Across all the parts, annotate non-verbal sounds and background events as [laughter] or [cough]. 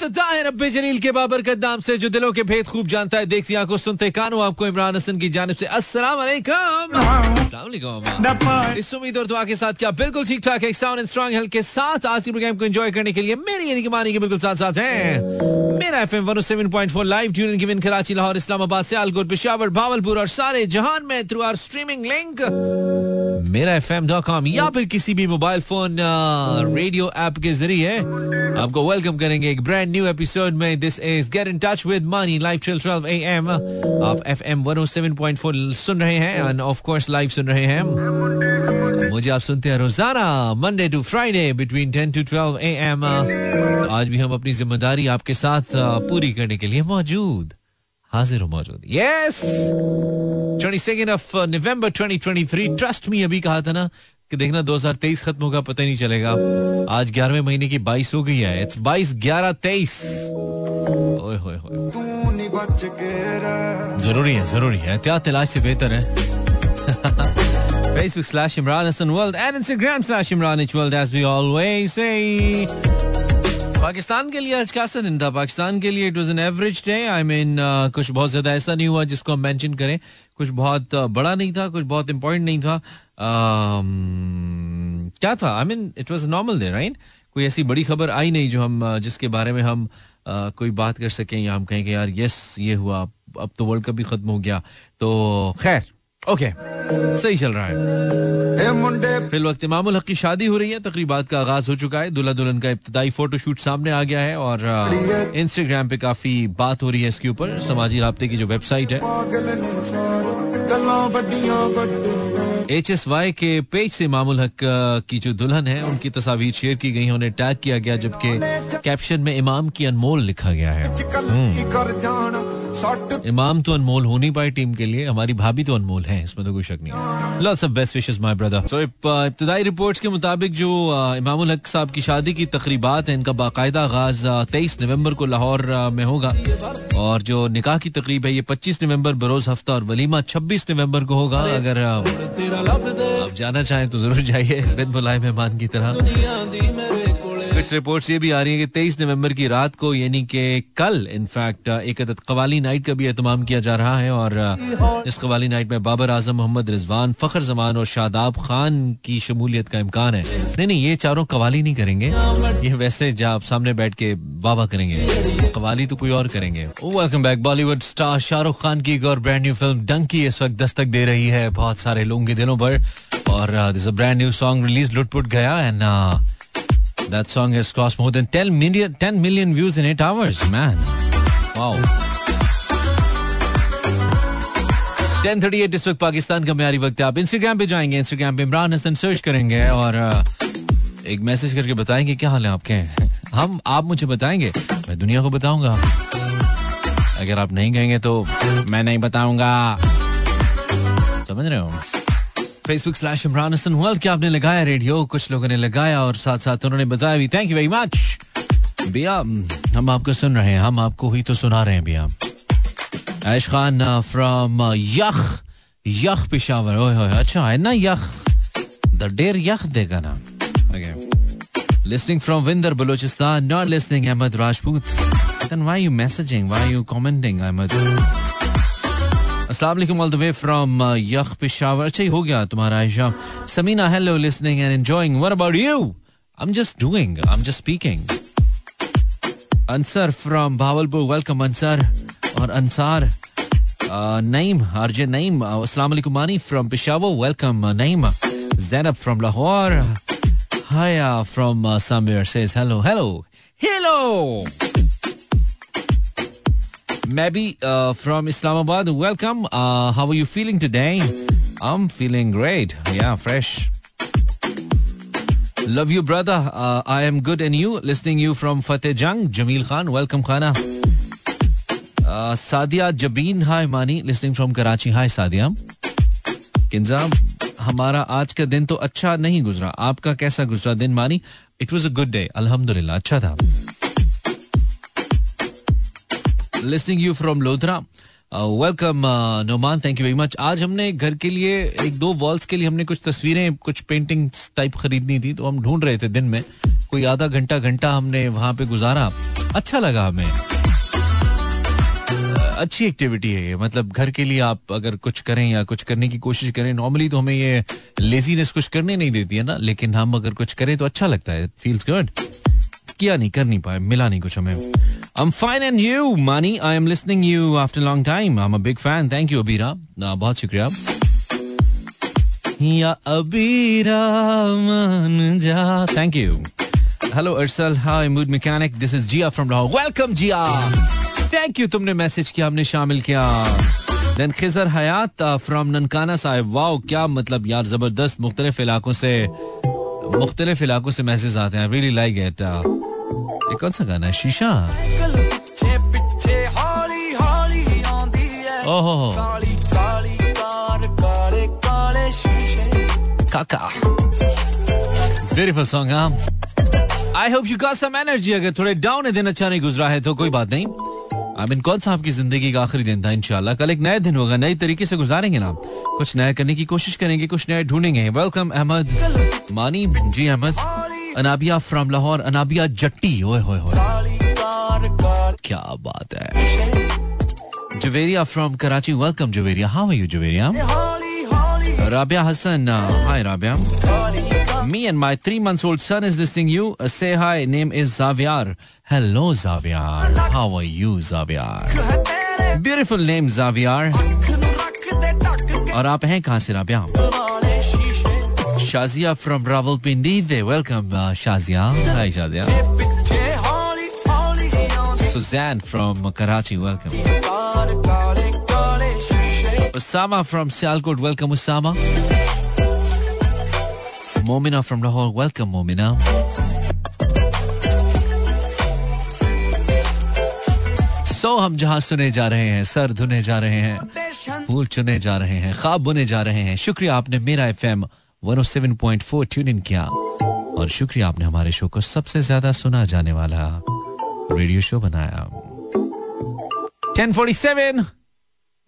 इब्तदा है रब्बे जलील के बाबरकत नाम से, जो दिलों के भेद खूब जानता है, देखती आँखों सुनते कानों, आपको इमरान हसन की जानब से अस्सलाम इस उम्मीद और दुआ के साथ क्या बिल्कुल ठीक ठाक है साउंड एंड स्ट्रांग हेल्थ के साथ। आज के प्रोग्राम को एंजॉय करने के लिए मेरी यानी कि मानी के बिल्कुल साथ साथ हैं। Mera FM 107.4 live tune given Karachi, Lahore, Islamabad Sialkot Peshawar Bahawalpur और सारे जहान में through our streaming link Mera F M dot com या फिर किसी भी मोबाइल फ़ोन रेडियो ऐप के ज़रिए आपको वेलकम करेंगे एक ब्रांड न्यू एपिसोड में। This is get in touch with money live till 12 AM आप एफ़ एम 107.4 सुन रहे हैं एंड ऑफ़ कोर्स लाइव सुन रहे हैं। मुझे आप सुनते हैं रोज़ाना Monday to Friday between 10 to 12 AM आज भी हम अपनी ज़िम्मेदारी आपके साथ पूरी करने के लिए मौजूद। हाजिर हो मौजूद। Yes twenty second of November 2023 trust me अभी कहा था ना कि देखना 2023 खत्म होगा, पता ही नहीं चलेगा। आज ग्यारहवें महीने की 22 हो गई है। इट्स 22 ग्यारह तेईस। ज़रूरी है ज़रूरी है। एहतियात इलाज से बेहतर है। [laughs] Facebook slash Imran Hassan World and Instagram slash Imran H World, as we always say. Pakistan के लिए आज कैसा दिन था? पाकिस्तान के लिए it was an average day I mean कुछ बहुत ज़्यादा ऐसा नहीं हुआ जिसको हम मेंशन करें। कुछ बहुत uh, बड़ा नहीं था कुछ बहुत इंपॉर्टेंट नहीं था। Um, क्या था? I mean it was normal day right कोई ऐसी बड़ी खबर आई नहीं जो हम uh, जिसके बारे में हम uh, कोई बात कर सकें या हम कहें कि यार यस ये हुआ अब तो वर्ल्ड कप भी खत्म हो गया। तो खैर ओके सही चल रहा है। फिल वक्त इमामुल हक की शादी हो रही है, तकरीबात का आगाज़ हो चुका है। दुल्हा दुल्हन का इब्तदाई फोटोशूट सामने आ गया है और इंस्टाग्राम पे काफ़ी बात हो रही है इसके ऊपर। समाजी रबते की जो वेबसाइट है। एच एस वाई के पेज से इमामुल हक की जो दुल्हन है उनकी तस्वीर शेयर की गई उन्हें टैग किया गया जबकि कैप्शन में इमाम की अनमोल लिखा गया है। इमाम तो अनमोल हो नहीं पाए टीम के लिए हमारी भाभी तो अनमोल है इसमें तो कोई शक नहीं। Lots of best wishes my brother so इब्तदाई रिपोर्ट्स के मुताबिक जो इमामुल हक साहब की शादी की तकरीबात है इनका बाकायदा आगाज़ तेईस नवंबर को लाहौर में होगा। और जो निकाह की तकरीब है ये पच्चीस नवंबर बरोज हफ़्ता और वलीमा छब्बीस नवंबर को होगा अगर जाना चाहें तो ज़रूर जाइए बिन बुलाए मेहमान की तरह। कुछ रिपोर्ट्स ये भी आ रही है कि 23 नवंबर की रात को, यानी कि कल इनफैक्ट एक कवाली नाइट का भी एहतमाम किया जा रहा है और इस कवाली नाइट में बाबर आज़म मोहम्मद रिजवान, फखर जमान और शादाब खान की शमूलियत का इम्कान है। नहीं नहीं, ये चारों कवाली नहीं करेंगे। ये वैसे जब आप सामने बैठ के वाह करेंगे। कवाली तो कोई और करेंगे। Welcome back Bollywood star Shahrukh Khan की एक और ब्रांड न्यू फ़िल्म डंकी इस वक्त दस्तक दे रही है बहुत सारे लोगों के दिलों पर। और this brand new song release लुटपुट गया and That song has crossed more than 10 million 10 million views in 8 hours. Man. Wow. 1038 इस वक्त पाकिस्तान का म्यारी वक्त है आप इंस्टाग्राम पे जाएँगे इंस्टाग्राम पे इमरान हसन सर्च करेंगे और एक मैसेज करके बताएँगे क्या हाल है आपके हम, आप मुझे बताएँगे, मैं दुनिया को बताऊँगा अगर आप नहीं कहेंगे तो मैं नहीं बताऊँगा समझ रहे हो Facebook slash Imran Hasan world क्या आपने लगाया रेडियो कुछ लोगों ने लगाया और साथ साथ उन्होंने बताया भी. थैंक यू वेरी मच भैया हम आपको सुन रहे हैं. हम आपको ही तो सुना रहे हैं भैया ऐश खान फ्रॉम यख. यख पिशावर. ओए अच्छा है ना यख? द डेर यख देगा ना. Listening from Winder Balochistan not listening Ahmad Rajput then why are you messaging? Why are Ahmed? अस्सलाम वालेकुम ऑल द वे फ्रॉम यख पेशावर अच्छा ही हो गया तुम्हारा Ayesha Samina hello listening and enjoying what about you I am just doing I am just speaking Ansar from Bhawalpur welcome Ansar और Ansar Naeem RJ Naeem अस्सलाम वालेकुम Mani from Peshawar welcome Naeem Zainab from Lahore Haya from somewhere says hello hello hello Maybe uh, from Islamabad. Welcome. Uh, how are you feeling today? I'm feeling great. Yeah, fresh. Love you, brother. Uh, I am good, and you? Listening you from Fateh Jang, Jamil Khan. Welcome, Khana. Uh, Sadia Jabeen, hi, Mani. Listening from Karachi. Hi, Sadia. Kinza हमारा आज का दिन तो अच्छा नहीं गुजरा आपका कैसा गुजरा दिन Mani it was a good day अल्हम्दुलिल्लाह अच्छा था listening you from Lodhran welcome Noman thank you very much आज हमने घर के लिए एक दो वॉल्स के लिए हमने कुछ तस्वीरें, कुछ पेंटिंग टाइप खरीदनी थी तो हम ढूंढ रहे थे दिन में। कोई आधा घंटा घंटा हमने वहाँ पे गुजारा। अच्छा लगा हमें। अच्छी एक्टिविटी है ये। मतलब घर के लिए आप अगर कुछ करें या कुछ करने की कोशिश करें नॉर्मली तो हमें ये लेजीनेस कुछ करने नहीं देती है ना? लेकिन हम अगर कुछ करें तो अच्छा लगता है। फील्स गुड किया नहीं कर नहीं पाए मिला नहीं कुछ हमें। I'm fine and you, Mani. I am listening you after a long time. I'm a big fan. Thank you, Abira. बहुत शुक्रिया या अबीरा मान जा thank you hello Arsal hi mood mechanic this is Zia from Lahore welcome Zia thank you तुमने message किया हमने शामिल किया then Khizar Hayat from Nankana Sahib wow क्या मतलब यार ज़बरदस्त मुख्तलिफ़ इलाकों से मुख्तलिफ़ इलाकों से मैसेज आते हैं रियली लाइक इट ये कौन सा गाना है शीशा ओहो काका beautiful song I hope you got some energy अगर थोड़े डाउन है दिन अच्छा नहीं गुजरा है तो कोई बात नहीं आई मीन कौन सा आपकी ज़िंदगी का आखिरी दिन था इंशाल्लाह कल एक नया दिन होगा नए तरीके से गुजारेंगे ना कुछ नया करने की कोशिश करेंगे कुछ नया ढूंढेंगे वेलकम अहमद मानी जी अहमद अनाबिया फ्रॉम लाहौर अनाबिया जट्टी ओए होए होए क्या बात है Juveria from Karachi welcome Juveria how are you Juveria Rabia Hassan. Uh, hi, Rabia. Me and my three months old son is listening you. Uh, say hi. Name is Xavier. Hello, Xavier. How are you, Xavier? Beautiful name, Xavier. और आप हैं कहाँ से Rabia Shazia from Rawalpindi they welcome Shazia hi Shazia Suzanne from Karachi welcome Osama from Sialkot, welcome Osama. Momina from Lahore, welcome Momina. So हम जहाँ सुने जा रहे हैं सर धुने जा रहे हैं फूल चुने जा रहे हैं खाब बुने जा रहे हैं शुक्रिया आपने मेरा F M one seven point four tune in किया। और शुक्रिया आपने हमारे शो को सबसे ज़्यादा सुना जाने वाला रेडियो शो बनाया। 1047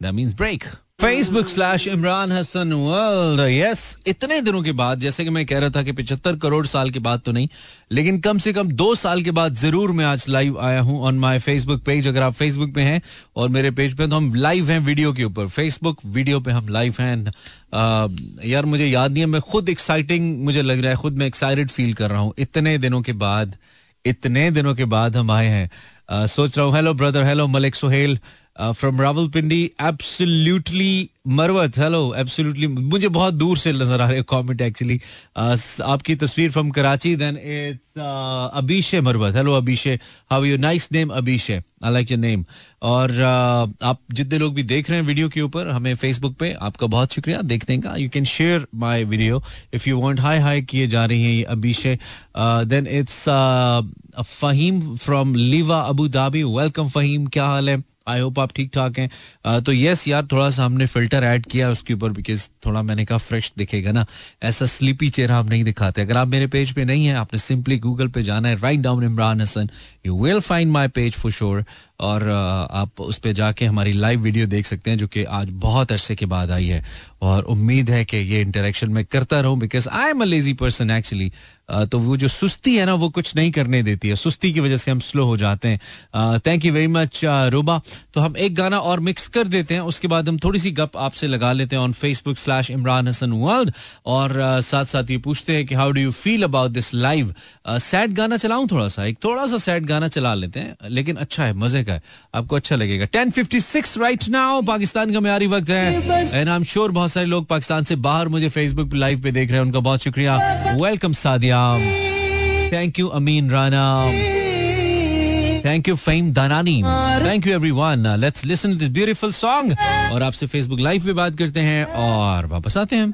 that means break Facebook slash Imran Hasan world yes इतने दिनों के बाद, जैसे कि मैं कह रहा था कि पिछहत्तर करोड़ साल के बाद तो नहीं, लेकिन कम से कम दो साल के बाद ज़रूर मैं आज लाइव आया हूँ ऑन माय फेसबुक पेज अगर आप फेसबुक पे हैं और मेरे पेज पे तो हम लाइव हैं वीडियो के ऊपर। फेसबुक वीडियो पे हम लाइव हैं यार मुझे याद नहीं है, मैं खुद एक्साइटिंग मुझे लग रहा है, खुद मैं एक्साइटेड फील कर रहा हूँ। इतने दिनों के बाद, इतने दिनों के बाद हम आए हैं। सोच रहा हूँ hello brother hello Malik Sohail from Rawalpindi absolutely Marwat hello absolutely मुझे बहुत दूर से नज़र आ रहे कमेंट एक्चुअली आपकी तस्वीर from Karachi then it's Abisha Marwat hello Abisha how you nice name Abisha I like your name और uh, आप जितने लोग भी देख रहे हैं वीडियो के ऊपर हमें फेसबुक पे आपका बहुत शुक्रिया देखने का. You can share my video if you want hi hi किए जा रही हैं ये Abisha then it's Faheem from Liwa Abu Dhabi welcome Faheem क्या हाल है? आई होप आप ठीक ठाक हैं। तो यस यार, थोड़ा सा हमने फ़िल्टर ऐड किया उसके ऊपर बिकॉज़ थोड़ा मैंने कहा फ्रेश दिखेगा ना। ऐसा स्लीपी चेहरा हम नहीं दिखाते। अगर आप मेरे पेज पे नहीं है, आपने सिंपली गूगल पे जाना है। Write down Imran Hasan you will find my page for sure और आप उस पर जाके हमारी लाइव वीडियो देख सकते हैं, जो कि आज बहुत अरसे के बाद आई है। और उम्मीद है कि ये इंटरेक्शन मैं करता रहूँ because I am a lazy person actually तो वो जो सुस्ती है ना, वो कुछ नहीं करने देती है। सुस्ती की वजह से हम स्लो हो जाते हैं। Thank you very much Ruba. तो हम एक गाना और मिक्स कर देते हैं, उसके बाद हम थोड़ी सी गप आपसे लगा लेते हैं on Facebook slash Imran Hasan world और साथ साथ ये पूछते हैं कि how do you feel about this live sad गाना चलाऊं थोड़ा सा एक थोड़ा सा सैड गाना चला लेते हैं, लेकिन अच्छा है, मज़े का है आपको अच्छा लगेगा। Ten fifty six right now Pakistan का म्यारी वक्त है। एंड आई एम श्योर बहुत सारे लोग पाकिस्तान से बाहर मुझे फेसबुक पे लाइव पे देख रहे हैं उनका बहुत शुक्रिया। Welcome Sadia. Thank you Amin Rana thank you Fame Danani thank you everyone let's listen this beautiful song और आपसे फेसबुक लाइव पे बात करते हैं और वापस आते हैं।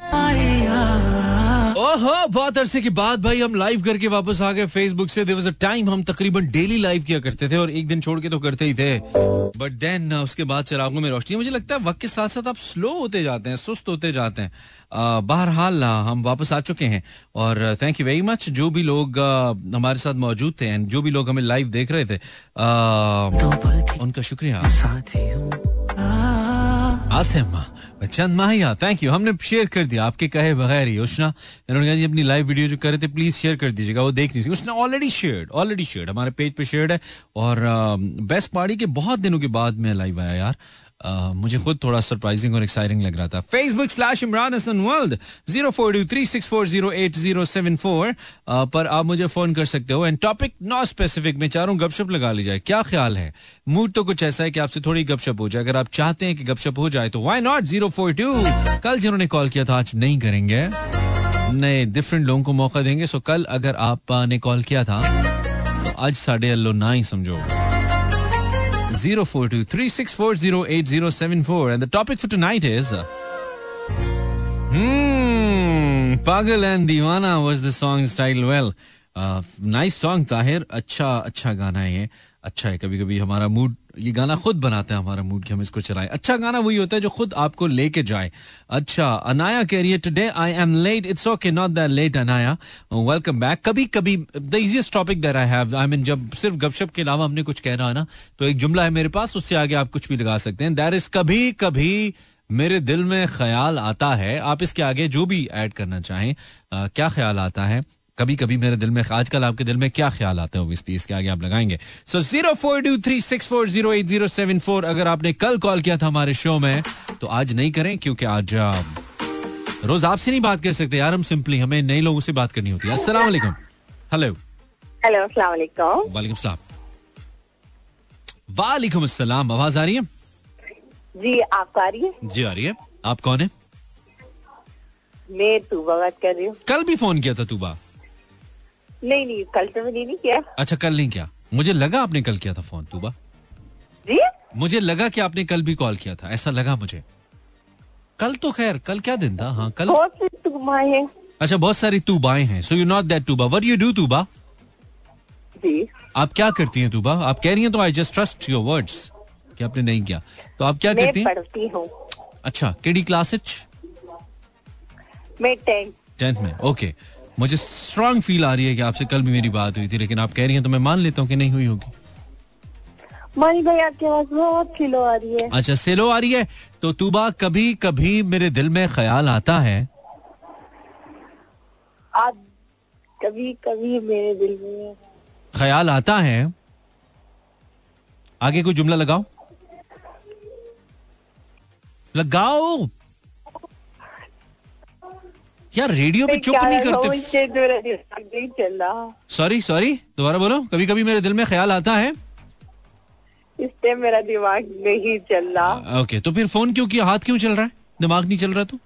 ओहो बहुत अरसे के बाद भाई हम लाइव करके वापस आ गए फेसबुक से। देयर टाइम हम तकरीबन डेली लाइव किया करते थे और एक दिन छोड़ के तो करते ही थे। बट देन उसके बाद चिरागों में रोशनी। मुझे लगता है वक्त के साथ साथ आप स्लो होते जाते हैं सुस्त होते जाते हैं। बहरहाल हम वापस आ चुके हैं। और थैंक यू वेरी मच जो भी लोग हमारे साथ मौजूद थे एंड जो भी लोग हमें लाइव देख रहे थे उनका शुक्रिया। आसिम। चंद माहिया थैंक यू हमने शेयर कर दिया, आपके कहे बगैर ही। उष्णा इन्होंने कहा अपनी लाइव वीडियो जो कर रहे थे प्लीज़ शेयर कर दीजिएगा, वो देख लीजिए उसने ऑलरेडी शेयर ऑलरेडी शेयर हमारे पेज पे शेयर है और बेस्ट पार्टी के बहुत दिनों के बाद में लाइव आया यार। मुझे खुद थोड़ा सरप्राइजिंग और एक्साइटिंग लग रहा था। Facebook slash Imran Hasan world zero four two three six four zero eight zero seven four पर आप मुझे फ़ोन कर सकते हो। एंड टॉपिक नॉट स्पेसिफिक में चारों गपशप लगा ली जाए। क्या ख्याल है? मूड तो कुछ ऐसा है कि आपसे थोड़ी गपशप हो जाए। अगर आप चाहते हैं कि गपशप हो जाए तो why not zero four two कल जिन्होंने कॉल किया था, आज नहीं करेंगे। नए डिफरेंट लोगों को मौका देंगे। सो कल अगर आपने कॉल किया था तो आज साढ़े अल्लो ना ही समझो। 0423640874. And the topic for tonight is. Uh, hmm, Pagal and Divana was the song's title. Well, uh, nice song, Tahir. Acha, acha gana hai. अच्छा है कभी कभी हमारा मूड ये गाना खुद बनाते हैं हमारा मूड कि हम इसको चलाएँ। अच्छा गाना वही होता है जो खुद आपको लेके जाए। अच्छा अनाया कह रही है today I am late it's okay not that late Anaya. Welcome back कभी कभी the easiest topic that I have I mean जब सिर्फ़ गपशप के अलावा हमने कुछ कहना है ना तो एक जुमला है मेरे पास उससे आगे आप कुछ भी लगा सकते हैं। दैर इज़ कभी कभी मेरे दिल में ख्याल आता है आप इसके आगे जो भी ऐड करना चाहें आ, क्या ख्याल आता है? कभी कभी मेरे दिल में आजकल आपके दिल में क्या ख्याल आते हैं इसके आगे आप लगाएँगे। So zero four two three six four zero eight zero seven four अगर आपने कल कॉल किया था हमारे शो में तो आज नहीं करें क्योंकि आज रोज आपसे नहीं बात कर सकते यार हम सिंपली हमें नए लोगों से बात करनी होती है। वालेकुम। हेलो हेलो अस्सलाम वालेकुम। वालेकुम सलाम वालेकुम अस्सलाम आवाज़ आ रही है? जी आपको आ रही है? जी आ रही है। आप कौन है? मैं तूबा बात कर रही हूँ। कल भी फ़ोन किया था तूबा। नहीं नहीं कल तो मैंने नहीं किया। अच्छा कल नहीं किया। मुझे लगा आपने कल किया था फ़ोन तुबा। जी? मुझे लगा कि आपने कल भी कॉल किया था ऐसा लगा मुझे। कल तो खैर कल क्या दिन था? हाँ कल बहुत सी तुबाएँ हैं। अच्छा बहुत सारी तुबाएँ हैं। So you not that Tuba. What you do Tuba? जी। आप क्या करती हैं तुबा? आप कह रही हैं तो I just trust your words कि आपने नहीं किया। तो आप क्या करती हैं? अच्छा केडी क्लास मैं टेंथ। में ओके okay. मुझे स्ट्रांग फील आ रही है कि आपसे कल भी मेरी बात हुई थी लेकिन आप कह रही हैं तो मैं मान लेता हूँ कि नहीं हुई होगी। मानी भाई आपकी आवाज़ बहुत स्लो आ रही है। अच्छा स्लो आ रही है? तो तुबा कभी कभी मेरे दिल में ख्याल आता है? आप कभी कभी मेरे दिल में ख्याल आता है? आगे कोई जुमला लगाओ। लगाओ! यार रेडियो पे चुप नहीं करते। सॉरी सॉरी दोबारा बोलो। कभी कभी मेरे दिल में ख्याल आता है। इससे मेरा दिमाग नहीं चल रहा। ओके तो फिर फ़ोन क्यों किया? हाथ क्यों चल रहा है? दिमाग नहीं चल रहा तो?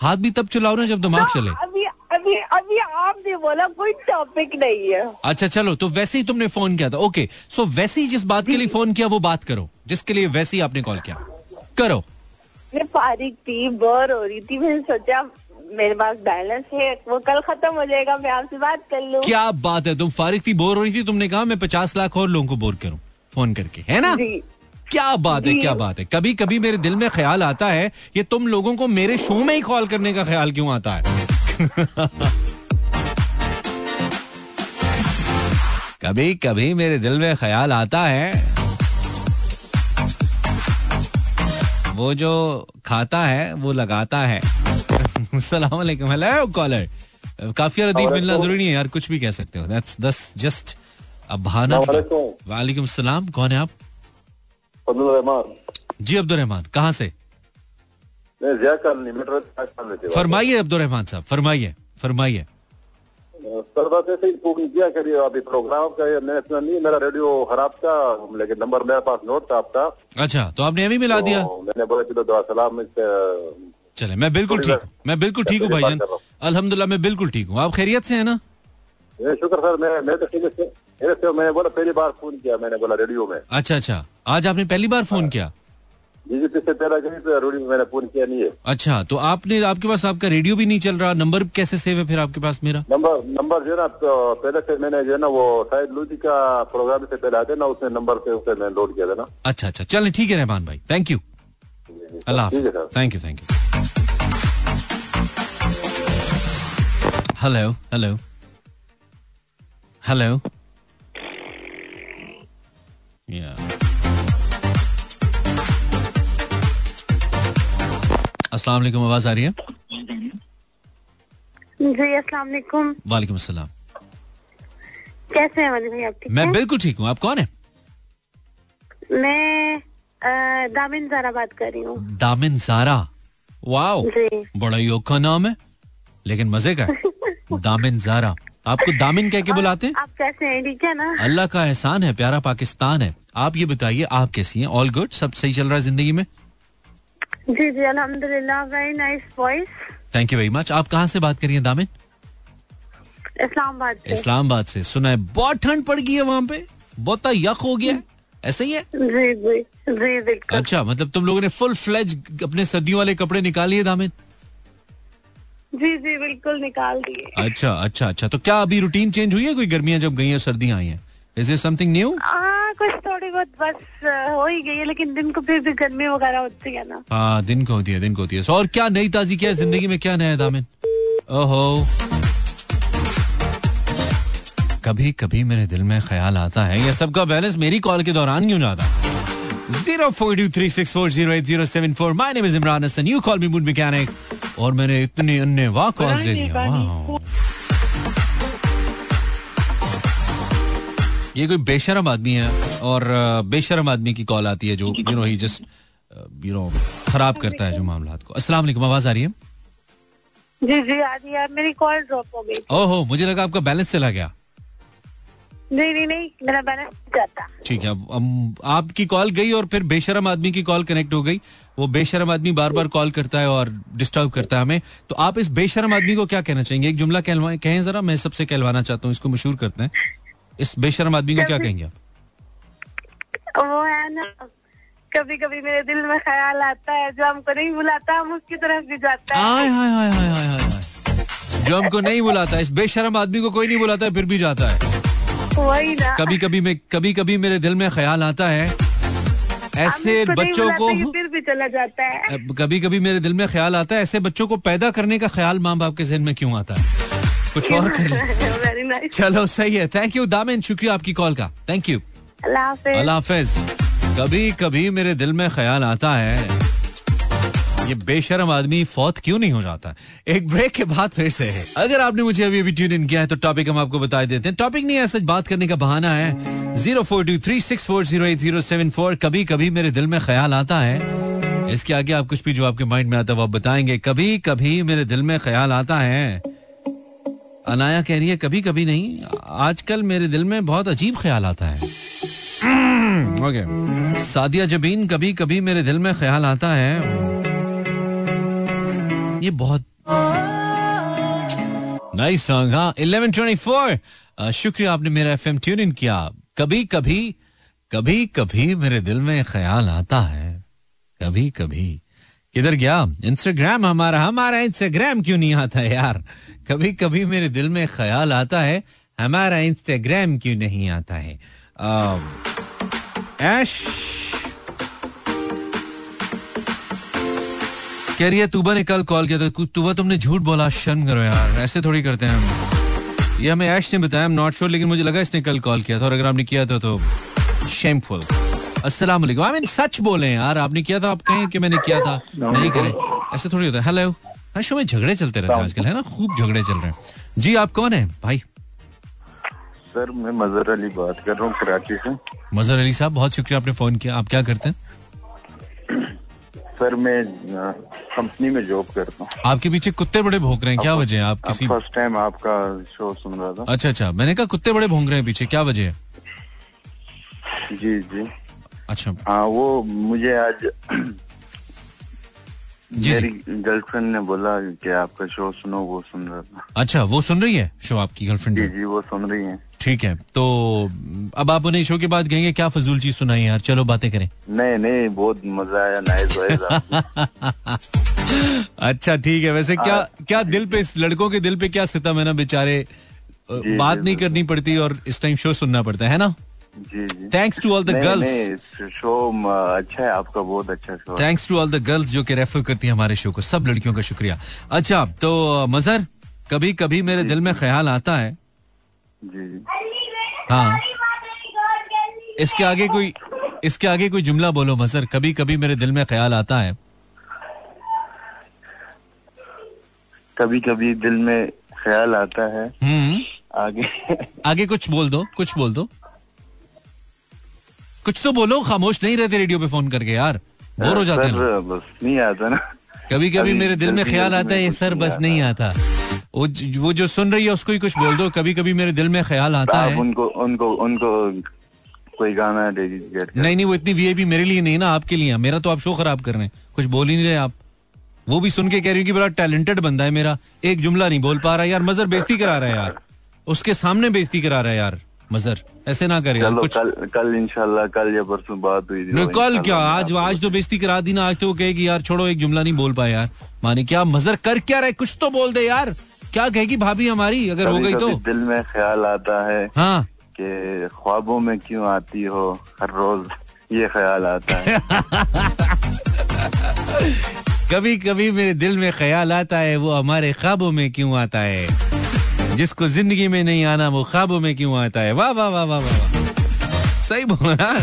हाथ भी तब चलाओ ना जब दिमाग चले। अभी अभी अभी आपने बोला कोई टॉपिक नहीं है। अच्छा चलो तो वैसे ही तुमने फ़ोन किया था। ओके सो वैसे ही जिस बात के लिए फ़ोन किया वो बात करो। जिसके लिए वैसे ही आपने कॉल किया। करो। मैं फारिग थी बोर हो रही थी मैंने सोचा मेरे पास बैलेंस है वो कल खत्म हो जाएगा मैं आपसे बात कर लूँ। क्या बात है तुम फारिग थी बोर हो रही थी तुमने कहा मैं पचास लाख और लोगों को बोर करूँ फ़ोन करके है ना? क्या बात है क्या बात है। कभी कभी मेरे दिल में ख्याल आता है ये तुम लोगों को मेरे शो में ही कॉल करने का ख्याल क्यों आता है? [laughs] कभी कभी मेरे दिल में ख्याल आता है वो जो खाता है वो लगाता है। [laughs] हेलो कॉलर काफ़ी अदीब मिलना ज़रूरी है यार कुछ भी कह सकते हो। दैट्स दस जस्ट अभाना वालेकुम सलाम. कौन है आप? अब्दुल जी अब्दुल रहमान. कहाँ से? फरमाइए अब्दुल रहमान साहब फरमाइए फरमाइए। सर बस ऐसे ही किया करिए अभी प्रोग्राम का मैंने सुना नहीं मेरा रेडियो खराब था लेकिन नंबर मेरे पास नोट था आपका। अच्छा तो आपने अभी मिला दिया? तो मैंने बोला चलो दुआ सलाम चले मैं बिल्कुल ठीक हूँ मैं बिल्कुल ठीक हूँ भाईजान अल्हम्दुलिल्लाह मैं बिल्कुल ठीक हूँ। आप खैरियत से है ना? शुक्र सर मैं मैं तो ठीक है। मैंने बोला पहली बार फ़ोन किया मैंने बोला रेडियो में। अच्छा अच्छा। आज आपने पहली बार फ़ोन किया? जी पहला तो मैंने फ़ोन किया नहीं है। अच्छा तो आपने आपके पास आपका रेडियो भी नहीं चल रहा नंबर कैसे सेव है फिर आपके पास मेरा? नंबर नंबर जो है ना तो पहले से मैंने जो है ना वो शायद लूजी का प्रोग्राम से पहले आते ना उसने नंबर से उसे लोड किया था ना। अच्छा अच्छा। चले ठीक है रहमान भाई। Thank you Allah thank you thank you hello hello hello अस्सलाम वालेकुम आवाज़ आ रही है जी अस्सलाम वालेकुम। वालेकुम अस्सलाम। कैसे हैं भाई आप मैं बिल्कुल ठीक हूँ। आप कौन है? मैं दामिन जारा बात कर रही हूँ। दामिन जारा? वाओ बड़ा ही औखा नाम है लेकिन मज़े का है। [laughs] दामिन जारा आपको दामिन कह के बुलाते हैं? आप कैसे हैं? ठीक है ना? अल्लाह का एहसान है प्यारा पाकिस्तान है। आप ये बताइए आप कैसी हैं? ऑल गुड सब सही चल रहा है ज़िंदगी में? जी जी अल्हम्दुलिल्लाह very nice voice thank you very much आप कहाँ से बात करिए दामिन? इस्लामाबाद इस्लामाबाद से। सुना है बहुत ठंड पड़ गई है वहाँ पे बहुत यक हो गया ऐसा ही है? जी जी जी बिल्कुल। अच्छा मतलब तुम लोगों ने फुल फ्लेज अपने सर्दियों वाले कपड़े निकाल लिए दामिन? जी जी बिल्कुल निकाल दिए। अच्छा अच्छा अच्छा तो क्या अभी रूटीन चेंज हुई है? कोई गर्मियाँ जब गई हैं सर्दियाँ आई हैं। इज़ इट समथिंग न्यू कुछ थोड़ी बहुत बस हो ही गई है लेकिन दिन को फिर भी गर्मी वगैरह होती है ना। हाँ दिन को होती है दिन को होती है। और क्या नई ताजी क्या है ज़िंदगी में? क्या नया दामिन? ओहो। कभी कभी मेरे दिल में ख्याल आता है ये सबका बैलेंस मेरी कॉल के दौरान क्यों जाता zero four two three six four zero eight zero seven four my name is Imran Hasan you call me mood mechanic और मैंने इतने अन्य वाह कॉल्स ले लिया ये कोई बेशरम आदमी है और बेशरम आदमी की कॉल आती है जो you know he just you know खराब करता है जो मामला को। अस्सलाम वालेकुम आवाज़ आ रही है? जी जी आ रही है। मेरी कॉल ड्रॉप हो गई। ओहो मुझे लगा आपका बैलेंस चला गया। नहीं नहीं नहीं मेरा बैलेंस जाता। ठीक है अब आपकी कॉल गई और फिर बेशरम आदमी की कॉल कनेक्ट हो गई। वो बेशरम आदमी बार बार [laughs] कॉल करता है और डिस्टर्ब करता है हमें। तो आप इस बेशरम आदमी को क्या कहना चाहेंगे? एक जुमला कहलवाए कहें जरा मैं सबसे कहलवाना चाहता हूँ इसको मशहूर करते हैं। इस बेशरम आदमी को क्या कहेंगे आप? वो है ना कभी कभी मेरे दिल में ख्याल आता है जो हमको नहीं बुलाता हम उसकी तरफ़ भी जाता है। जो हमको नहीं बुलाता इस बेशरम आदमी को कोई नहीं बुलाता फिर भी जाता है। वही ना। कभी कभी में कभी कभी मेरे दिल में ख्याल आता है। ऐसे बच्चों को फिर भी चला जाता है। कभी कभी मेरे दिल में ख्याल आता है ऐसे बच्चों को पैदा करने का ख्याल माँ बाप के जहन में क्यों आता है? कुछ और कर ले। [laughs] चलो सही है। Thank you Damin. शुक्रिया आपकी कॉल का। थैंक यू अल्लाह हाफिज। कभी कभी मेरे दिल में ख्याल आता है। ये बेशरम आदमी फौत क्यों नहीं हो जाता? एक ब्रेक के बाद फिर से है। अगर आपने मुझे अभी अभी ट्यून इन किया है तो टॉपिक हम आपको बता देते हैं। टॉपिक नहीं है सच बात करने का बहाना है। Zero four two three six four zero eight zero seven four कभी कभी मेरे दिल में ख्याल आता है। इसके आगे आप कुछ भी जो आपके माइंड में आता है, वो आप बताएँगे। कभी कभी मेरे दिल में ख्याल आता है। अनाया कह रही है कभी कभी नहीं। आजकल मेरे दिल में बहुत अजीब ख्याल आता है। ओके सादिया जबीन कभी कभी मेरे दिल में ख्याल आता है। ये बहुत नाइस सॉन्ग हाँ इलेवन ट्वेंटी फोर शुक्रिया आपने मेरा एफ़ एम ट्यून इन किया। कभी कभी कभी कभी मेरे दिल में ख्याल आता है। कभी कभी। किधर गया? इंस्टाग्राम हमारा हमारा इंस्टाग्राम क्यों नहीं आता यार? कभी कभी मेरे दिल में ख्याल आता है, हमारा इंस्टाग्राम क्यों नहीं आता है? ऐश कह रही है तुबा ने कल कॉल किया था। तुबा तुमने झूठ बोला शर्म करो यार। ऐसे थोड़ी करते हैं हम। ये हमें ऐश ने बताया नॉट श्योर लेकिन मुझे लगा इसने कल कॉल किया था और अगर आपने किया था तो शेमफुल अस्सलाम वालेकुम आई मीन सच बोले यार आपने किया था आप कहें कि मैंने किया था। नहीं करें। ऐसे थोड़ी होता है। हेलो हाँ शो में झगड़े चलते रहते हैं आजकल है ना? खूब झगड़े चल रहे हैं। जी आप कौन है? भाई। सर मैं मजहर अली बात कर रहा हूँ कराची से। मजहर अली साहब बहुत शुक्रिया आपने फ़ोन किया। आप क्या करते हैं? सर मैं कंपनी में जॉब करता हूँ। आपके पीछे कुत्ते बड़े भोंक रहे हैं क्या वजह है आप किसी फ़र्स्ट टाइम आपका शो सुन रहा था। अच्छा अच्छा मैंने कहा कुत्ते बड़े भोंक रहे हैं पीछे क्या वजह है? जी जी। अच्छा। हाँ वो मुझे आज जी मेरी गर्लफ्रेंड ने बोला कि आपका शो सुनो वो सुन रहा था। अच्छा वो सुन रही है शो आपकी गर्लफ्रेंड जी जी वो सुन रही है। ठीक है तो अब आप उन्हें शो के बाद कहेंगे क्या फजूल चीज़ सुनाई यार? चलो बातें करें. नहीं नहीं बहुत मज़ा आया नाइस [laughs] अच्छा ठीक है वैसे क्या हाँ। क्या दिल पे इस लड़कों के दिल पे क्या सितम है ना बेचारे? बात नहीं करनी पड़ती और इस टाइम शो सुनना पड़ता है ना? Thanks to all the girls show अच्छा है आपका बहुत अच्छा show thanks to all the girls जो कि रेफर करती है हमारे शो को सब लड़कियों का शुक्रिया। अच्छा तो मजहर कभी कभी मेरे दिल में ख्याल आता है जी हाँ। इसके आगे कोई इसके आगे कोई जुमला बोलो मजहर कभी कभी मेरे दिल में ख्याल आता है। कभी कभी दिल में ख्याल आता है। हम्म। आगे। आगे कुछ बोल दो कुछ बोल दो। कुछ तो बोलो खामोश नहीं रहते रेडियो पे फ़ोन करके यार। बोर हो जाते हैं बस नहीं आता ना। कभी कभी मेरे दिल में ख्याल आता है ये सर बस नहीं आता। वो वो जो सुन रही है उसको ही कुछ बोल दो। कभी कभी मेरे दिल में ख्याल आता है। उनको उनको उनको कोई गाना दे दीजिए। नहीं नहीं वो इतनी वीआईपी मेरे लिए नहीं ना आपके लिए। मेरा तो आप शो खराब कर रहे हैं। कुछ बोल ही नहीं रहे आप। वो भी सुन के कह रही हूँ कि बड़ा टैलेंटेड बंदा है मेरा। एक जुमला नहीं बोल पा रहा यार। मजर बेजती करा रहा है यार। उसके सामने बेजती करा रहा है यार। मजर। ऐसे ना करे यार। कुछ कल कल इंशाल्लाह कल या परसों बात हुई नहीं तो कल क्या? आज आज तो बेजती करा दी ना। आज तो वो कहेगी यार छोड़ो एक जुमला नहीं बोल पाया यार। मानी क्या? मजर कर क्या रहे कुछ तो बोल दे यार। क्या कहेगी भाभी हमारी? अगर हो गई तो? दिल में ख्याल आता है हाँ। कि ख्वाबों में क्यों आती हो हर रोज ये ख्याल आता है। [laughs] कभी कभी मेरे दिल में ख्याल आता है वो हमारे ख्वाबों में क्यों आता है? जिसको ज़िंदगी में नहीं आना वो ख्वाबों में क्यों आता है? वाह वाह वाह वाह वाह वाह। सही बोला। यार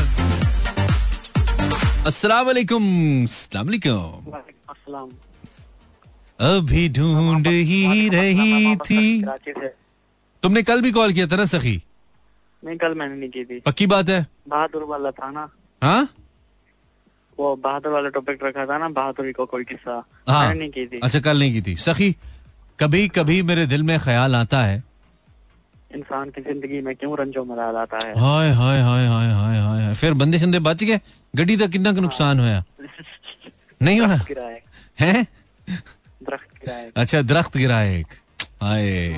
अस्सलाम वालेकुम अस्सलाम वालेकुम अस्सलाम। अभी ढूंढ ही रही थी। तुमने कल भी कॉल किया था ना सखी? नहीं कल मैंने नहीं की थी। पक्की बात है? बहादुर वाला था ना। हाँ? वो बहादुर वाला टॉपिक रखा था ना बहादुरी को कोई किस्सा। हाँ। मैंने नहीं की थी। अच्छा कल नहीं की थी। सखी कभी कभी मेरे दिल में ख्याल आता है। इंसान की ज़िंदगी में क्यों रंजो मलाल आता है? Hi hi hi hi hi हाय फिर बंदे शंदे बच गए? गड्डी का कितना का नुकसान होया नहीं हुआ? है है दरख्त गिरा है? अच्छा दरख्त गिरा है एक। हाय।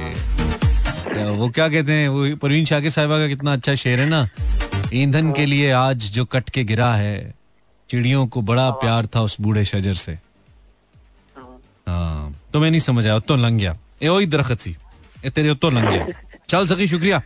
वो क्या कहते हैं? वो परवीन शाकिर साहिबा का कितना अच्छा शेर है ना? ईंधन के लिए आज जो कट के गिरा है चिड़ियों को बड़ा प्यार था उस बूढ़े शजर से। हाँ। हाँ तो मैं नहीं समझ आया तो लंग गया। ए ओही दरख्त सी। ए तेरे तो लंग गया। चल सकी शुक्रिया।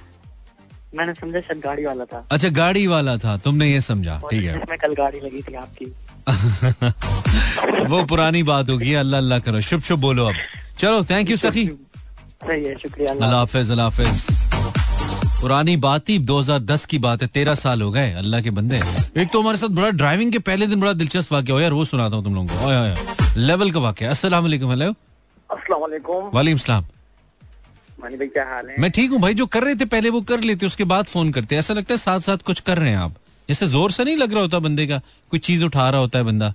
मैंने समझा शायद गाड़ी वाला था। अच्छा गाड़ी वाला था तुमने ये समझा। ठीक है। कल गाड़ी लगी थी आपकी। [laughs] वो पुरानी बात होगी अल्लाह अल्लाह करो। शुभ शुभ बोलो अब। चलो थैंक यू सखी। शुक्रिया अल्लाह। अल्लाह हाफिज अल्लाह हाफिज। पुरानी बात ही 2010 की बात है तेरह साल हो गए अल्लाह के बंदे। एक तो हमारे साथ बड़ा ड्राइविंग के पहले दिन बड़ा दिलचस्प वाक्य हो यार वो सुनाता हूँ तुम लोगों को। ओए। लेवल का वाक्य। अस्सलाम वालेकुम हेलो। अस्सलाम वालेकुम। सलाम। क्या हाल है? मैं ठीक हूँ भाई जो कर रहे थे पहले वो कर लेते उसके बाद फ़ोन करते। ऐसा लगता है साथ साथ कुछ कर रहे हैं आप। जैसे ज़ोर से नहीं लग रहा होता बंदे का? कोई चीज़ उठा रहा होता है बंदा?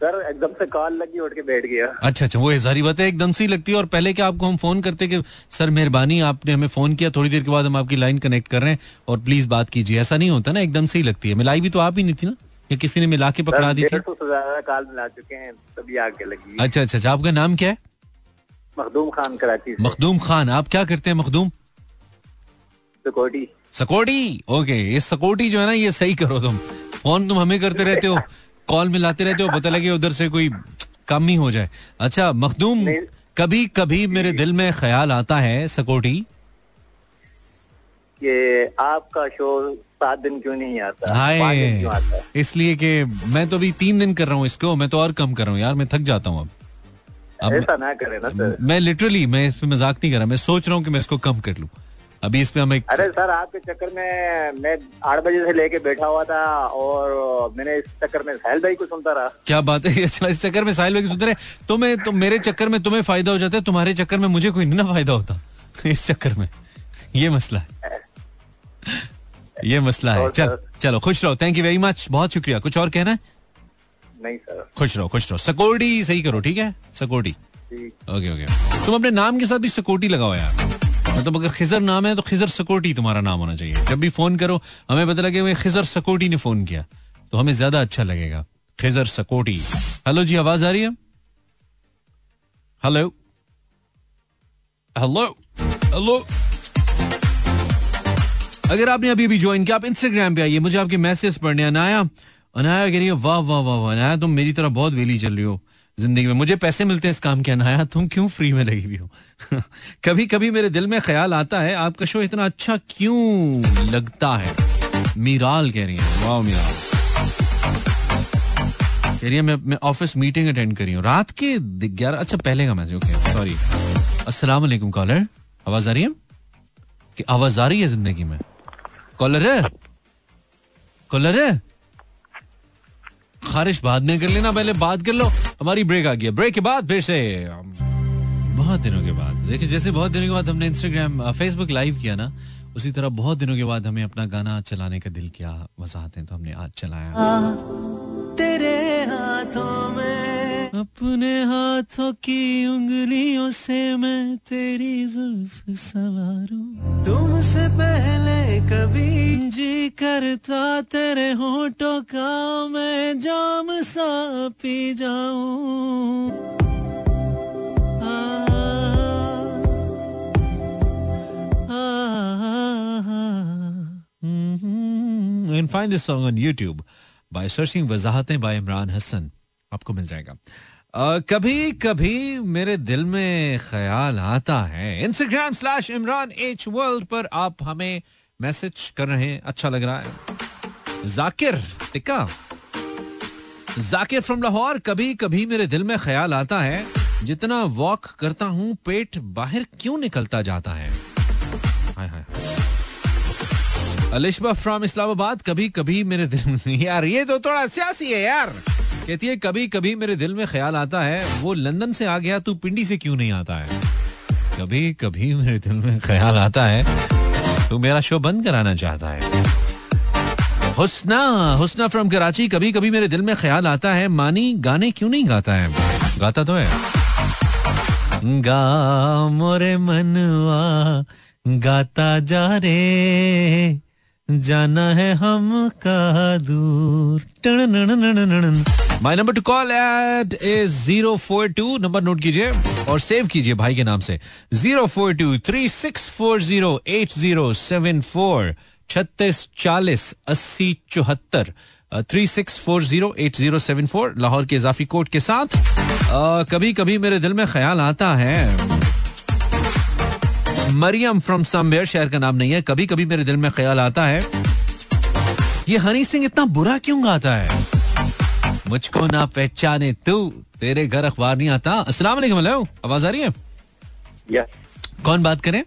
सर एकदम से कॉल लगी उठ के बैठ गया। अच्छा अच्छा वो सारी बातें एकदम से ही लगती है और पहले क्या आपको हम फ़ोन करते कि सर मेहरबानी आपने हमें फ़ोन किया थोड़ी देर के बाद हम आपकी लाइन कनेक्ट कर रहे हैं और प्लीज़ बात कीजिए। ऐसा नहीं होता ना एकदम से ही लगती है। मिलाई भी तो आप ही नहीं थी ना? या किसी ने मिला के पकड़ा दी थी? कॉल मिला चुके हैं तभी आके लगी। अच्छा अच्छा अच्छा आपका नाम क्या है? मखदूम खान कराची मखदूम खान आप क्या करते हैं मखदूम? सिक्योरिटी। सकोटी? ओके ये सकोटी जो है ना ये सही करो तुम। फ़ोन तुम हमें करते रहते हो कॉल मिलाते रहते हो पता लगे उधर से कोई कम ही हो जाए। अच्छा मखदूम कभी कभी मेरे दिल में ख्याल आता है सकोटी? कि आपका शो सात दिन क्यों नहीं आता? हाय। है इसलिए कि मैं तो अभी तीन दिन कर रहा हूँ इसको मैं तो और कम कर रहा हूँ। यार मैं थक जाता हूँ अब। अब ऐसा ना करे ना सर। मैं लिटरली मैं इस पे मज़ाक नहीं कर रहा मैं सोच रहा हूँ कि मैं इसको कम कर लूँ। अभी इसमें हम एक अरे सर आपके चक्कर में मैं आठ बजे से लेके बैठा हुआ था और मैंने इस चक्कर में साहिल भाई को सुनता रहा। क्या बात है? [laughs] अच्छा, इस चक्कर में साहिल भाई की सुनते रहे? तुम्हें तो मेरे चक्कर में तुम्हें फ़ायदा हो जाता है तुम्हारे चक्कर में मुझे कोई ना फ़ायदा होता। [laughs] इस चक्कर में। ये मसला है। [laughs] ये मसला है। चल चलो खुश रहो। थैंक यू वेरी मच बहुत शुक्रिया। कुछ और कहना है? नहीं सर। खुश रहो खुश रहो। सकोटी सही करो ठीक है? ठीक ओके ओके तुम अपने नाम के साथ भी सकोटी लगाओ यार। मतलब अगर खिजर नाम है तो खिजर सकोटी तुम्हारा नाम होना चाहिए। जब भी फ़ोन करो, हमें पता लगे हुए खिजर सकोटी ने फ़ोन किया तो हमें ज़्यादा अच्छा लगेगा। खिजर सकोटी। हेलो जी, आवाज़ आ रही है? हेलो? हेलो? हेलो? अगर आपने अभी अभी ज्वाइन किया, आप इंस्टाग्राम पे आइए, मुझे आपके मैसेज पढ़ने, अनाया अनाया कह रही है, वाह वाह वाह वाह, अनाया, तुम मेरी तरह बहुत वेली चल रही हो। ज़िंदगी में। मुझे पैसे मिलते हैं इस काम के अनाया, तुम क्यों फ्री में लगी हुई हो? [laughs] कभी कभी मेरे दिल में ख्याल आता है, आपका शो इतना अच्छा क्यों लगता है? मीराल कह रही है। वाह मीराल। कह रही है, मैं मैं ऑफ़िस मीटिंग अटेंड कर हूँ। रात के ग्यारह अच्छा पहले का मैसेज ओके सॉरी अस्सलाम वालेकुम कॉलर आवाज़ आ रही है? कि आवाज़ आ रही है ज़िंदगी में? कॉलर है? कॉलर है? खारिश बाद में कर लेना, पहले बात कर लो। हमारी ब्रेक आ गया ब्रेक के बाद फिर से बहुत दिनों के बाद। देखिए, जैसे बहुत दिनों के बाद हमने इंस्टाग्राम फेसबुक लाइव किया ना, उसी तरह बहुत दिनों के बाद हमें अपना गाना चलाने का दिल किया वजाहते तो हमने आज चलाया। तेरे हाथों में अपने हाथों की उंगलियों से मैं तेरी जुल्फ सवारू। तुमसे पहले कभी जी करता तेरे होठों का मैं जाम सा पी जाऊँ। and find this song on YouTube by searching वजाहतें by Imran Hasan आपको मिल जाएगा। कभी कभी मेरे दिल में ख्याल आता है। Instagram slash Imran H world पर आप हमें मैसेज कर रहे हैं। अच्छा लग रहा है। जाकिर, टिक्का। जाकिर फ्रॉम लाहौर कभी कभी मेरे दिल में ख्याल आता है, जितना वॉक करता हूँ, पेट बाहर क्यों निकलता जाता है? Hi hi Alishba from Islamabad कभी कभी मेरे दिल में [laughs] यार, ये तो थोड़ा सियासी है यार। कहती है कभी कभी मेरे दिल में ख्याल आता है, वो लंदन से आ गया, तू पिंडी से क्यों नहीं आता है? कभी कभी मेरे दिल में ख्याल आता है, तू मेरा शो बंद कराना चाहता है। हुसना हुसना फ्रॉम कराची कभी कभी मेरे दिल में ख्याल आता है, मानी गाने क्यों नहीं गाता है? गाता तो है। गा मोरे मनवा, गाता जा रे जाना है हम का दूर। My number to call at is zero four two number note कीजिए और सेव कीजिए भाई के नाम से। Zero four two three six four zero eight zero seven four छत्तीस चालीस, अस्सी चौहत्तर three six four zero eight zero seven four Lahore के इजाफी कोड के साथ। कभी कभी मेरे दिल में ख्याल आता है। मरियम फ्रॉम समवेयर शहर का नाम नहीं है। कभी कभी मेरे दिल में ख्याल आता है ये हनी सिंह इतना बुरा क्यों गाता है? मुझको ना पहचाने तू तेरे घर अखबार नहीं आता। अस्सलाम वालेकुम आवाज़ आ रही है? यस कौन बात करें?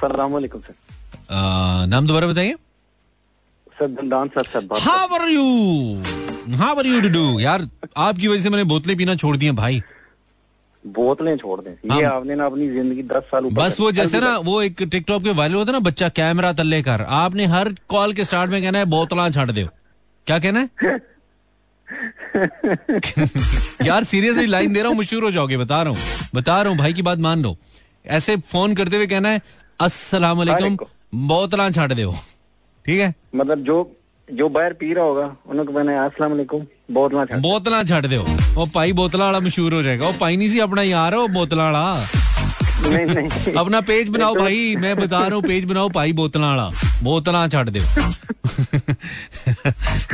सलामकुम सर। नाम दोबारा बताइए। Sir दंदान sir sir how are you how are you today यार आपकी वजह से मैंने बोतलें पीना छोड़ दी हैं भाई। बोतलें छोड़ दें ये। आपने ना अपनी ज़िंदगी दस साल बस वो जैसे ना वो एक टिकटॉक पे वायरल होता है ना बच्चा कैमरा तल्ले कर। आपने हर कॉल के स्टार्ट में कहना है बोतला छाट दो। क्या कहना है? [laughs] यार सीरियसली लाइन दे रहा हूँ मशहूर हो जाओगे बता रहा हूँ। बता रहा हूँ भाई की बात मान लो। ऐसे फ़ोन करते हुए कहना है अस्सलाम वालेकुम। बोतला छाट दो ठीक है? मतलब जो जो ਪੀ पी रहा होगा ਕਹਿੰਦੇ ਨੇ ਅਸਲਾਮ ਅਲੈਕੁਮ ਬੋਤਲਾਂ ਛੱਡ ਬੋਤਲਾਂ ਛੱਡ ਦਿਓ ਉਹ ਭਾਈ ਬੋਤਲਾਂ ਵਾਲਾ मशहूर हो जाएगा ਉਹ पाई ਨਹੀਂ ਸੀ अपना यार ਉਹ ਬੋਤਲਾਂ वाला नहीं नहीं। अपना पेज बनाओ भाई मैं बता रहा हूँ पेज बनाओ भाई बोतला वाला। बोतला छाट दो।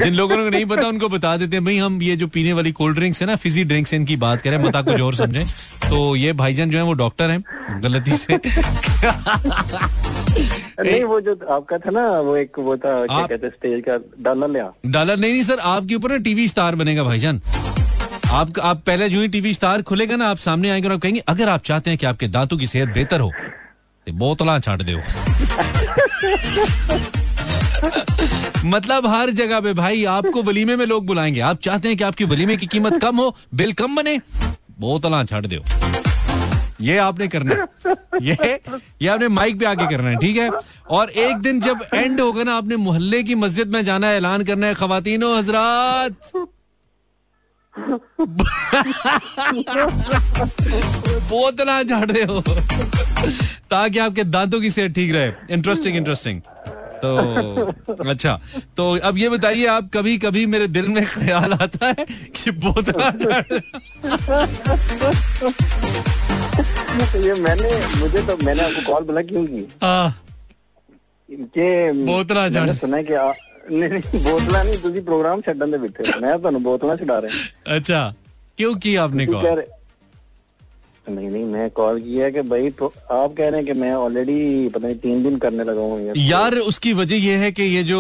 जिन लोगों को नहीं पता उनको बता देते हैं भाई हम ये जो पीने वाली कोल्ड ड्रिंक्स है ना फिजी ड्रिंक्स इनकी बात करें मता कुछ और समझे। तो ये भाईजान जो है वो डॉक्टर हैं गलती से। नहीं वो जो आपका था ना वो एक वो था क्या कहते स्टेज का डॉलर लिया। डॉलर नहीं नहीं सर आपके ऊपर ना टीवी स्टार बनेगा भाईजान। आप आप पहले जो ही टीवी स्टार खुलेगा ना, आप सामने आएँगे और आप कहेंगे, अगर आप चाहते हैं कि आपके दांतों की सेहत बेहतर हो तो बोतला छाट दो मतलब हर जगह पे भाई, आपको वलीमे में लोग बुलाएँगे। आप चाहते हैं कि आपकी वलीमे की कीमत कम हो, बिल कम बने, बोतला छाट दो ये आपने करना है। ये ये आपने माइक पे आके करना है, ठीक है? और एक दिन जब एंड होगा ना, आपने मोहल्ले की मस्जिद में जाना है, ऐलान करना है खातिनो हजरात। बोतला झाड़ रहे हो। ताकि आपके दांतों की सेहत ठीक रहे। इंटरेस्टिंग इंटरेस्टिंग तो अच्छा। तो अब ये बताइए आप कभी कभी मेरे दिल में ख्याल आता है कि बोतला ये मैंने मुझे तो मैंने आपको कॉल बुला क्यों हाँ। की बोतला झाड़ सुना कि आ- नहीं नहीं बोतला नहीं ਤੁਸੀਂ ਪ੍ਰੋਗਰਾਮ ਛੱਡਣ ਦੇ ਵਿੱਚ ਮੈਂ ਤੁਹਾਨੂੰ ਬੋਤਲਾਂ ਛਡਾ ਰਿਹਾ अच्छा क्यों की आपने ਤੁਸੀਂ कॉल कह रहे नहीं नहीं मैं कॉल किया है कि भाई तो आप कह रहे हैं कि मैं ऑलरेडी पता नहीं तीन दिन करने लगा हूँ ये यार उसकी वजह यह है कि ये जो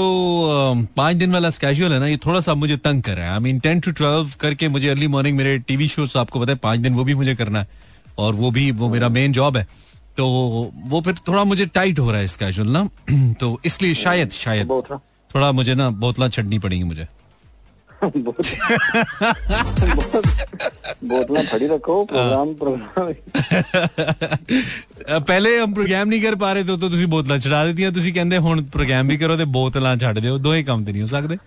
अम, पांच दिन वाला स्केजुअल है ना ये थोड़ा सा मुझे तंग कर रहा है I mean ten to twelve करके मुझे अर्ली मॉर्निंग मेरे टीवी शोज आपको पता है पांच दिन वो भी मुझे करना है और वो भी वो मेरा मेन जॉब है तो वो फिर थोड़ा मुझे टाइट हो रहा है स्केजुअल ना [clears throat] तो इसलिए शायद शायद बोतला थोड़ा मुझे ना बोतला छड़नी पड़ेगी मुझे बोतला खड़ी रखो प्रोग्राम प्रोग्राम ਪਹਿਲੇ ਹਮ ਪ੍ਰੋਗਰਾਮ ਨਹੀਂ ਕਰ ਪਾ ਰਹੇ ਤੇ ਉਤੋਂ ਤੁਸੀਂ ਬੋਤਲਾਂ ਚੜਾ ਦਿੱਤੀਆਂ ਤੁਸੀਂ ਕਹਿੰਦੇ ਹੁਣ ਪ੍ਰੋਗਰਾਮ ਵੀ ਕਰੋ ਤੇ ਬੋਤਲਾਂ ਛੱਡ ਦਿਓ ਦੋਹੇ ਕੰਮ ਤੇ ਨਹੀਂ ਹੋ ਸਕਦੇ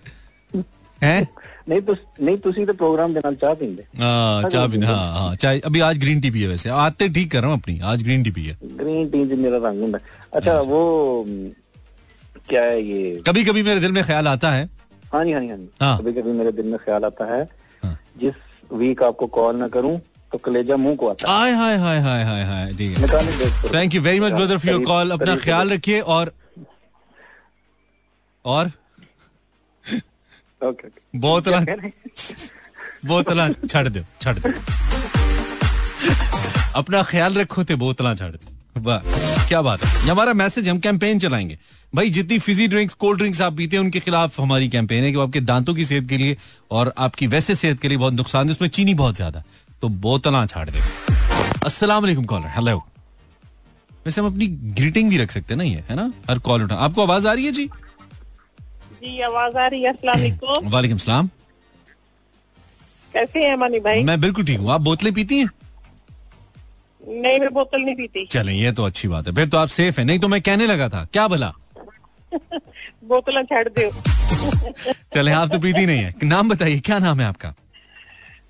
हैं नहीं तो नहीं तुसी तो प्रोग्राम के नाल चाह पींदे हाँ चाय पीने हाँ हाँ चाय अभी आज ग्रीन टी पी है वैसे आते ठीक कर रहा हूँ अपनी आज ग्रीन टी पी है ग्रीन टी च मेरा रंग हुंदा अच्छा वो क्या है ये? कभी कभी मेरे दिल में ख्याल आता है। हाँ जी हाँ जी हाँ जी। हाँ। कभी कभी मेरे दिल में ख्याल आता है। हाँ। जिस वीक आपको कॉल ना करूँ तो कलेजा मुँह को आता हाय हाय हाय हाय हाय हाय ठीक है। है। Thank you very much brother for your call अपना ख्याल रखिए और और? ओके हैं? बोतला छड़ दो छड़ दो। अपना ख्याल रखो ते बोतला छड़ दो। वाह। क्या बात है? हमारा मैसेज हम कैंपेन चलाएँगे। भाई जितनी फिजी ड्रिंक्स कोल्ड ड्रिंक्स आप पीते हैं उनके खिलाफ हमारी कैंपेन है कि आपके दांतों की सेहत के लिए और आपकी वैसे सेहत के लिए बहुत नुकसान है उसमें चीनी बहुत ज़्यादा तो बोतला छाड़ दे अस्सलाम वालेकुम कॉलर हेलो वैसे हम अपनी ग्रीटिंग भी रख सकते हैं ना ये है ना? हर कॉल उठा। आपको आवाज़ आ रही है जी? जी आवाज़ आ रही है वालेकुम। सलाम। कैसे हैं मनी भाई? मैं बिल्कुल ठीक हूँ। आप बोतलें पीती हैं? नहीं मैं बोतल नहीं पीती। चलें ये तो अच्छी बात है। फिर तो आप सेफ़ है। नहीं तो मैं कहने लगा था। क्या भला? [laughs] बोतल छड़ दो चले आप तो पीती नहीं है। नाम बताइए क्या नाम है आपका?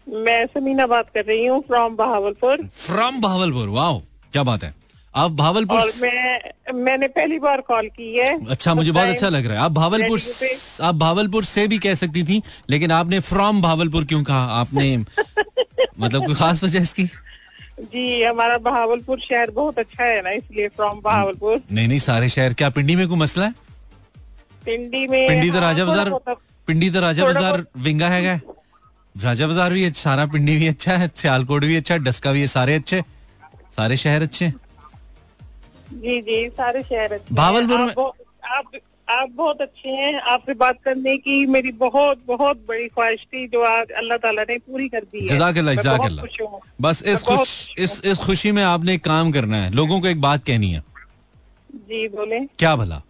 मैं समीना बात कर रही हूँ from Bahawalpur from Bhawalpur wow क्या बात है। आप भावलपुर और मैं मैंने पहली बार कॉल की है। अच्छा मुझे बहुत अच्छा लग रहा है। आप भावलपुर आप भावलपुर से भी कह सकती थी लेकिन आपने फ्रॉम भावलपुर क्यों कहा? आपने मतलब कोई खास वजह इसकी? जी हमारा बहावलपुर शहर बहुत अच्छा है ना इसलिए फ्रॉम बहावलपुर। नहीं नहीं सारे शहर क्या पिंडी में कोई मसला है? पिंडी में पिंडी तो हाँ, राजा बाज़ार पिंडी तो राजा बाज़ार विंगा है राजा बाज़ार भी अच्छा सारा पिंडी भी अच्छा है सियालकोट भी अच्छा डस्का भी है सारे अच्छे। सारे शहर अच्छे। जी जी सारे शहर अच्छे। भावलपुर में- आप आप बहुत अच्छे हैं। आपसे बात करने की मेरी बहुत बहुत बड़ी ख्वाहिश थी जो आज अल्लाह ताला ने पूरी कर दी है। जजाकल्ला जजाकल्ला बस इस खुश इस इस खुशी में आपने एक काम करना है। लोगों को एक बात कहनी है। जी बोले। क्या भला?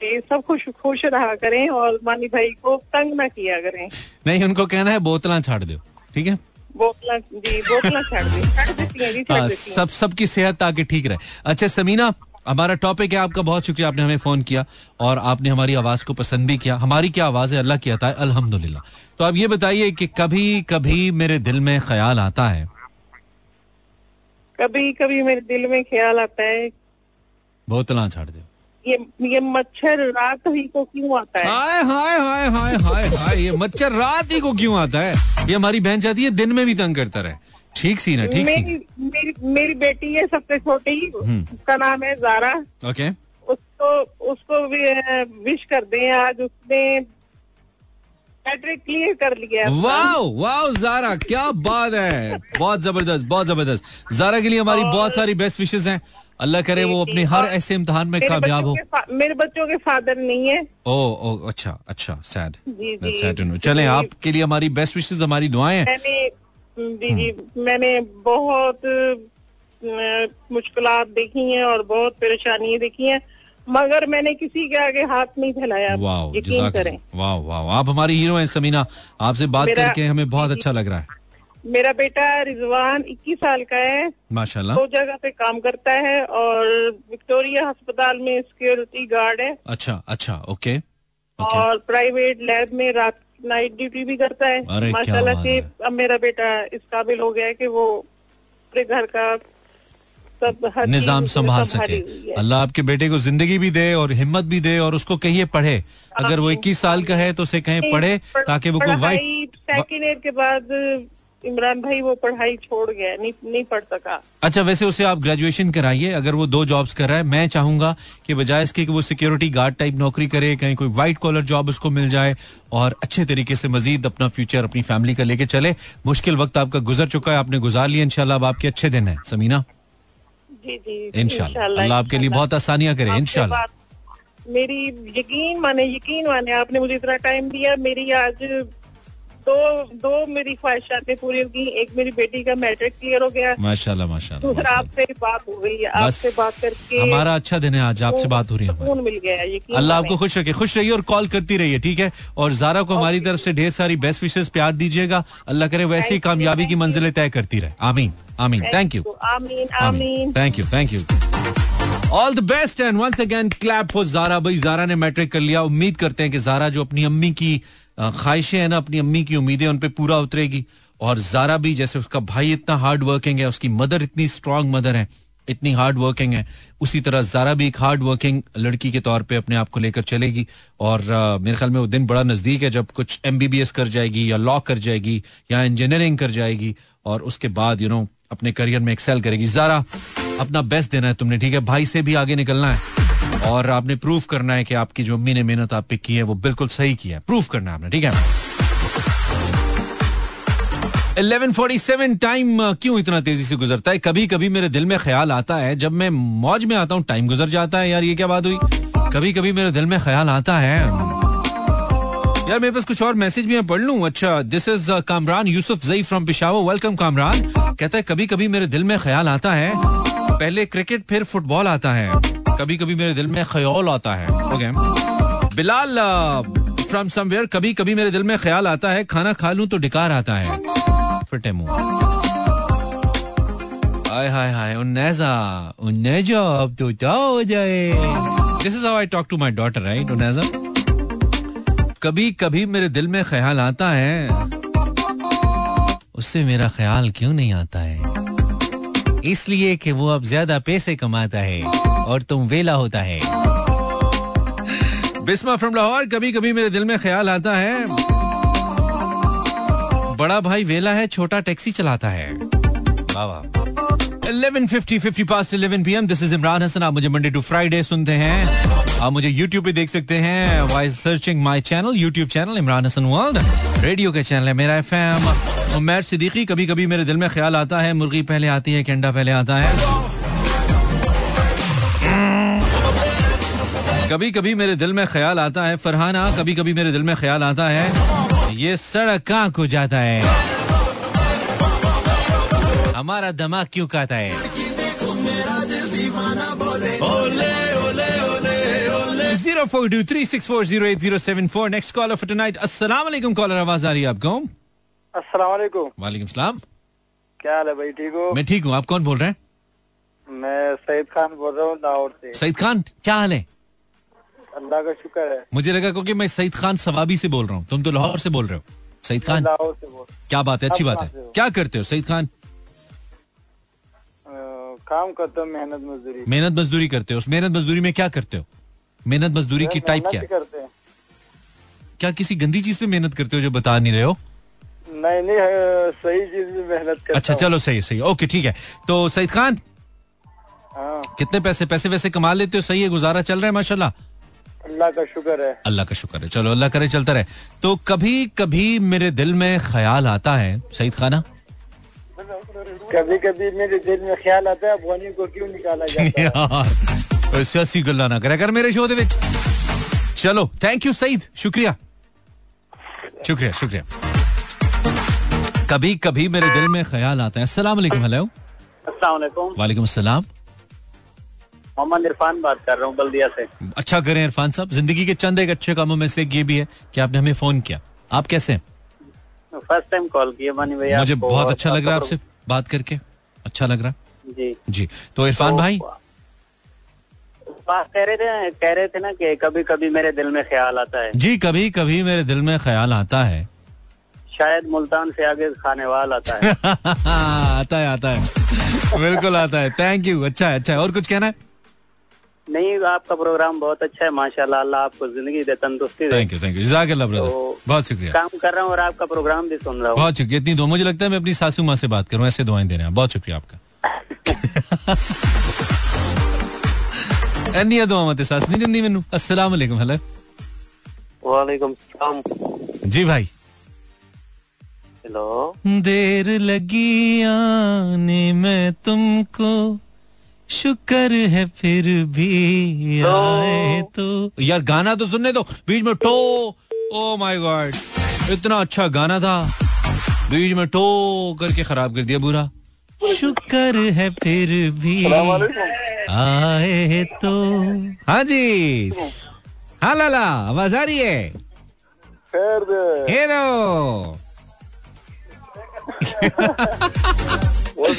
सब खुश खुश रहा करें और मानी भाई को तंग ना किया करें। नहीं उनको कहना है बोतला छाड़ दो ठीक है? बोतला जी बोतला छाड़ दी। हैं। सब सबकी सेहत ताकि ठीक रहे। अच्छा समीना हमारा टॉपिक है आपका बहुत शुक्रिया आपने हमें फ़ोन किया और आपने हमारी आवाज़ को पसंद भी किया। हमारी क्या आवाज़ है? अल्लाह की अता है अल्हम्दुलिल्लाह। तो आप ये बताइए कि कभी कभी मेरे दिल में ख्याल आता है? कभी कभी मेरे दिल में ख्याल आता है। बोतला छाड़ दो। ये ये मच्छर रात ही को क्यों आता है? Hi hi hi hi hi हाय ये मच्छर रात ही को क्यों आता है? ये हमारी बहन चाहती है दिन में भी तंग करता रहे। ठीक सी ना ठीक मेरी मेरी मेरी बेटी है सबसे छोटी। उसका नाम है जारा। ओके उसको उसको भी विश कर दें आज। उसने मैट्रिक क्लियर कर लिया। वाओ वाओ जारा क्या बात है। बहुत ज़बरदस्त बहुत ज़बरदस्त। जारा के लिए हमारी बहुत सारी बेस्ट विशेष हैं। अल्लाह करे वो अपने हर ऐसे इम्तिहान में कामयाब हो। मेरे बच्चों के फादर नहीं है। ओ ओ अच्छा अच्छा सैड। सैड चलें आपके लिए हमारी बेस्ट विशेष हमारी दुआएँ। हैं जी मैंने बहुत मुश्किल देखी हैं और बहुत परेशानियाँ देखी हैं मगर मैंने किसी के आगे हाथ नहीं फैलाया। वाओ यकीन करें। वाओ वाओ आप हमारी हीरो हैं समीना। आपसे बात करके हमें बहुत अच्छा लग रहा है। मेरा बेटा रिजवान 21 साल का है। माशाल्लाह। दो जगह पे काम करता है और विक्टोरिया अस्पताल में सिक्योरिटी गार्ड है। अच्छा अच्छा ओके। ओके। और प्राइवेट लैब में रात नाइट ड्यूटी भी करता है। माशाल्लाह से अब मेरा बेटा इस काबिल हो गया है कि वो अपने घर का सब निज़ाम संभाल सके। अल्लाह आपके बेटे को ज़िंदगी भी दे और हिम्मत भी दे और उसको कहिए पढ़े। अगर वो इक्कीस साल का है तो उसे कहें पढ़े ताकि वो कोई वाइट सेकेंड ईयर के बाद इमरान भाई वो पढ़ाई छोड़ गया नहीं नहीं पढ़ सका। अच्छा वैसे उसे आप ग्रेजुएशन कराइए अगर वो दो जॉब्स कर रहा है मैं चाहूँगा कि बजाय इसके कि वो सिक्योरिटी गार्ड टाइप नौकरी करे कहीं कोई व्हाइट कॉलर जॉब उसको मिल जाए और अच्छे तरीके से मजीद अपना फ्यूचर अपनी फैमिली का लेके चले। मुश्किल वक्त आपका गुजर चुका है आपने गुजार लिया इनशाला अब आपके अच्छे दिन है। समीना? जी जी इंशाल्लाह। अल्लाह आपके लिए बहुत आसानियाँ करे बात- मेरी यकीन माने यकीन माने आपने मुझे इतना टाइम दिया मेरी आज दो दो मेरी ख्वाहिशातें पूरी हो गई एक मेरी बेटी का मैट्रिक क्लियर हो गया। माशाल्लाह माशाल्लाह दूसरा आपसे बात हो गई है आपसे बात करके हमारा अच्छा दिन है आज आपसे बात हो रही है मिल गया अल्लाह आपको खुश रखे खुश रहिए और कॉल करती रहिए ठीक है? और जारा को हमारी तरफ़ से ढेर सारी बेस्ट विशेष प्यार दीजिएगा। अल्लाह करे वैसे ही कामयाबी की मंजिलें तय करती रहे। आमीन आमीन थैंक यू आमीन आमीन। Thank you thank you all the best and once again clap for Zara भाई जारा ने मैट्रिक कर लिया। उम्मीद करते हैं कि जारा जो अपनी अम्मी की ख्वाहिशें हैं ना अपनी अम्मी की, उम्मीदें उन पर पूरा उतरेगी। और जारा भी, जैसे उसका भाई इतना हार्ड वर्किंग है, उसकी मदर इतनी स्ट्रांग मदर है, इतनी हार्ड वर्किंग है, उसी तरह जारा भी एक हार्ड वर्किंग लड़की के तौर पे अपने आप को लेकर चलेगी। और मेरे ख्याल में वो दिन बड़ा नज़दीक है जब कुछ एमबीबीएस कर जाएगी या लॉ कर जाएगी या इंजीनियरिंग कर जाएगी और उसके बाद यू नो अपने करियर में एक्सेल करेगी। जारा, अपना बेस्ट देना है तुमने, ठीक है? भाई से भी आगे निकलना है। और आपने प्रूफ करना है कि आपकी जो अम्मी ने मेहनत आप पे की है, वो बिल्कुल सही की है। प्रूफ करना है आपने, ठीक है? 1147 टाइम क्यों इतना तेज़ी से गुजरता है? कभी कभी मेरे दिल में ख्याल आता है, जब मैं मौज में आता हूँ टाइम गुजर जाता है। यार, ये क्या बात हुई? कभी कभी मेरे दिल में ख्याल आता है। यार, मेरे पास कुछ और मैसेज भी मैं पढ़ लूँ? अच्छा this is Kamran Yousafzai from Peshawar. Welcome Kamran. कहता है कभी कभी मेरे दिल में ख्याल आता है। पहले क्रिकेट फिर फुटबॉल आता है। कभी कभी मेरे दिल में ख्याल आता है ओके बिलाल फ्रॉम समवेयर कभी कभी मेरे दिल में ख्याल आता है, खाना खा लूँ तो डिकार आता है। फिटे मुँह। हाय हाय हाय उन्नेजा उन्नेजा, अब तो क्या हो जाए। This is how I talk to my daughter right Unaiza कभी कभी मेरे दिल में ख्याल आता है, उससे मेरा ख्याल क्यों नहीं आता है? इसलिए कि वो अब ज़्यादा पैसे कमाता है और तुम वेला होता है। बिस्मा फ्रॉम लाहौर कभी कभी मेरे दिल में ख्याल आता है। बड़ा भाई वेला है, छोटा टैक्सी चलाता है। वाह fifty 11:50 50 past 11 pm this is Imran Hasan आप मुझे मंडे टू फ्राइडे सुनते हैं। आप मुझे YouTube पे देख सकते हैं by searching my channel YouTube channel Imran Hasan world radio का चैनल है मेरा एफएम उमर सिद्दीकी कभी कभी मेरे दिल में ख्याल आता है, मुर्गी पहले आती है कि अंडा पहले आता है। कभी कभी मेरे दिल में ख्याल आता है, फरहाना कभी कभी मेरे दिल में ख्याल आता है, ये सड़क कहाँ को जाता है? हमारा दिमाग क्यों कहता है? Zero four two three six four zero eight zero seven four next caller for tonight अस्सलाम वालेकुम कॉलर आवाज़ आ रही है आपको अस्सलाम वालेकुम वालेकुम सलाम क्या हाल है भाई ठीक हो? मैं ठीक हूँ आप कौन बोल रहे हैं? मैं सईद खान बोल रहा हूँ लाहौर से। सईद खान क्या हाल है? अल्लाह का शुक्र है। मुझे लगा क्योंकि मैं सईद खान सवाबी से बोल रहा हूँ तुम तो लाहौर से बोल रहे हो। सईद खान लाहौर से बोल क्या बात है अच्छी बात है। क्या करते हो सईद खान? काम करता हूँ मेहनत मजदूरी। मेहनत मजदूरी करते हो। उस मेहनत मजदूरी में क्या करते हो? मेहनत मजदूरी की टाइप क्या करते हैं। क्या किसी गंदी चीज़ पे मेहनत करते हो जो बता नहीं रहे हो? नहीं नहीं सही चीज़ में मेहनत करता अच्छा चलो सही सही ओके ठीक है। तो सईद खान हाँ। कितने पैसे पैसे वैसे कमा लेते हो? सही है गुजारा चल रहा है माशाल्लाह? अल्लाह का शुक्र है। अल्लाह का शुक्र है। चलो अल्लाह करे चलता रहे। तो कभी कभी मेरे दिल में ख्याल आता है सईद खाना? कभी कभी मेरे दिल में ख्याल आता है अफगानी को क्यों निकाला जाता है? [laughs] यार सियासी गल्ला ना करे। कर मेरे शो दे विच चलो थैंक यू सईद। शुक्रिया। शुक्रिया शुक्रिया। कभी कभी मेरे दिल में ख्याल आता है। अस्सलाम वालेकुम हेलो वालेकुम। वालेकुम अस्सलाम। मोहम्मद इरफान बात कर रहा हूँ बल्दिया से। अच्छा करें इरफान साहब। ज़िंदगी के चंद एक अच्छे कामों में से एक ये भी है कि आपने हमें फ़ोन किया। आप कैसे हैं? फ़र्स्ट टाइम कॉल किया मानी भैया मुझे बहुत अच्छा लग रहा है आपसे बात करके। अच्छा लग रहा जी। जी। तो इरफान तो भाई बात कह रहे थे कह रहे थे ना कि कभी कभी मेरे दिल में ख्याल आता है। जी कभी कभी मेरे दिल में ख्याल आता है। शायद मुल्तान से आगे खाने वाला आता है। [laughs] आता है आता है। बिल्कुल आता है। थैंक यू अच्छा है अच्छा है। और कुछ कहना है? नहीं आपका प्रोग्राम बहुत अच्छा है माशाल्लाह अल्लाह आपको ज़िंदगी दे तंदुरुस्ती थैंक यू थैंक यू जजाकल्लाह ब्रदर बहुत शुक्रिया। काम कर रहा हूँ और आपका प्रोग्राम भी सुन रहा हूँ। बहुत शुक्रिया। इतनी दो मुझे लगता है मैं अपनी सासू माँ से बात करूँ ऐसे दुआएँ दे रहे हैं। बहुत शुक्रिया आपका। [laughs] ਇੰਨੀਆਂ ਦੁਆਵਾਂ ਤੇ ਸੱਸ ਨਹੀਂ ਦਿੰਦੀ ਮੈਨੂੰ अस्सलाम वालेकुम हेलो वालेकुम सलाम जी भाई हेलो देर लगी आने में तुमको शुक्र है फिर भी आए तो यार गाना तो सुनने दो बीच में टो ओ माय गॉड इतना अच्छा गाना था बीच में टो करके खराब कर दिया बुरा शुक्र है फिर भी आए तो। हाँ जी। हाँ लाला आवाज़ आ रही है? हेलो।